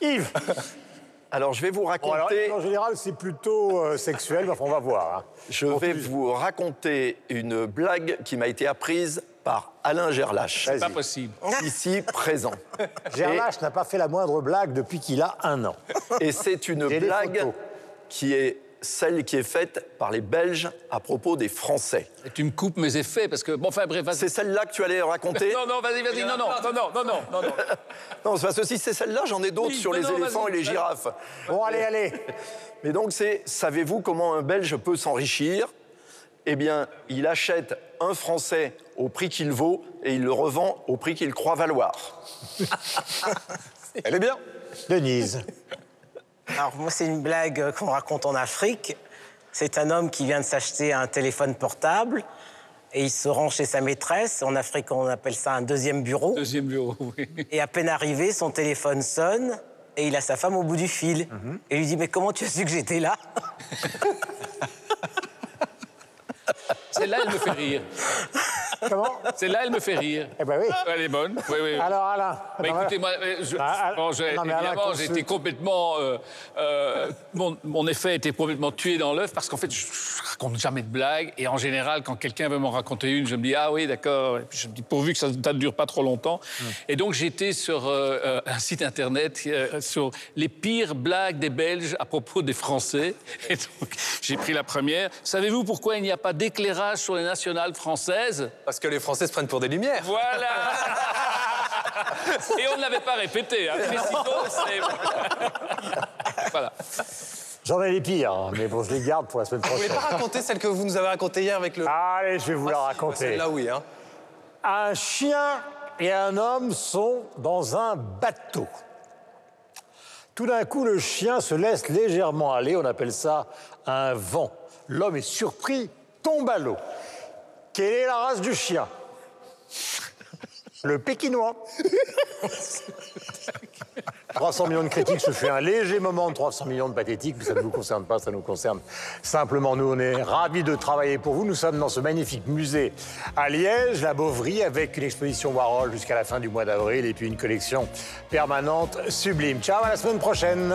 Yves Alors, je vais vous Bon, alors, raconter. En général, c'est plutôt euh, sexuel, mais enfin, on va voir. hein. Je vais vous raconter une blague qui m'a été apprise par Alain Gerlache, Pas possible. ici présent. Gerlache n'a pas fait la moindre blague depuis qu'il a un an. Et c'est une blague qui est celle qui est faite par les Belges à propos des Français. Et tu me coupes mes effets parce que. Bon, enfin, bref, vas-y. C'est celle-là que tu allais raconter Non, non, vas-y, vas-y. Non, non, non, non, non, non, non, non. Non, c'est parce que si c'est celle-là, j'en ai d'autres Oui, sur les non, éléphants et les girafes. Bon, allez, allez. Mais donc, c'est savez-vous comment un Belge peut s'enrichir? Eh bien, il achète un Français au prix qu'il vaut et il le revend au prix qu'il croit valoir. Elle est bien. Denise. Alors moi, c'est une blague euh, qu'on raconte en Afrique. C'est un homme qui vient de s'acheter un téléphone portable et il se rend chez sa maîtresse. En Afrique, on appelle ça un deuxième bureau. Deuxième bureau, oui. Et à peine arrivé, son téléphone sonne et il a sa femme au bout du fil. Et il lui dit Mais comment tu as su que j'étais là? Celle-là, elle me fait rire. Comment? Celle-là, elle me fait rire. Eh ben oui. Elle est bonne. Oui, oui. Alors, Alain. Bah, écoutez, moi, euh, je- Ah, bon, j'ai- évidemment, été complètement. euh, euh, mon, mon effet était complètement tué dans l'œuf parce qu'en fait, je, je raconte jamais de blagues. Et en général, quand quelqu'un veut m'en raconter une, je me dis Ah oui, d'accord. Et puis je me dis Pourvu que ça ne dure pas trop longtemps. Et donc, j'étais sur euh, un site internet euh, sur les pires blagues des Belges à propos des Français. Et donc, j'ai pris la première. Savez-vous pourquoi il n'y a pas d'éclairage sur les nationales françaises Parce que les Français se prennent pour des lumières. voilà Et on ne l'avait pas répété. Hein. C'est- voilà. J'en ai les pires, mais bon, je les garde pour la semaine Vous voulez prochaine. pas raconter celle que vous nous avez racontée hier avec le. Allez, je vais vous la raconter. Celle-là, oui. Hein. Un chien et un homme sont dans un bateau. Tout d'un coup, le chien se laisse légèrement aller, on appelle ça un vent. L'homme est surpris, tombe à l'eau. Quelle est la race du chien? Le pékinois. 300 millions de critiques, ce fait un léger moment de 300 millions de pathétiques, ça ne vous concerne pas, ça nous concerne simplement. Nous, on est ravis de travailler pour vous. Nous sommes dans ce magnifique musée à Liège, la Beauvry, avec une exposition Warhol jusqu'à la fin du mois d'avril et puis une collection permanente sublime. Ciao, à la semaine prochaine.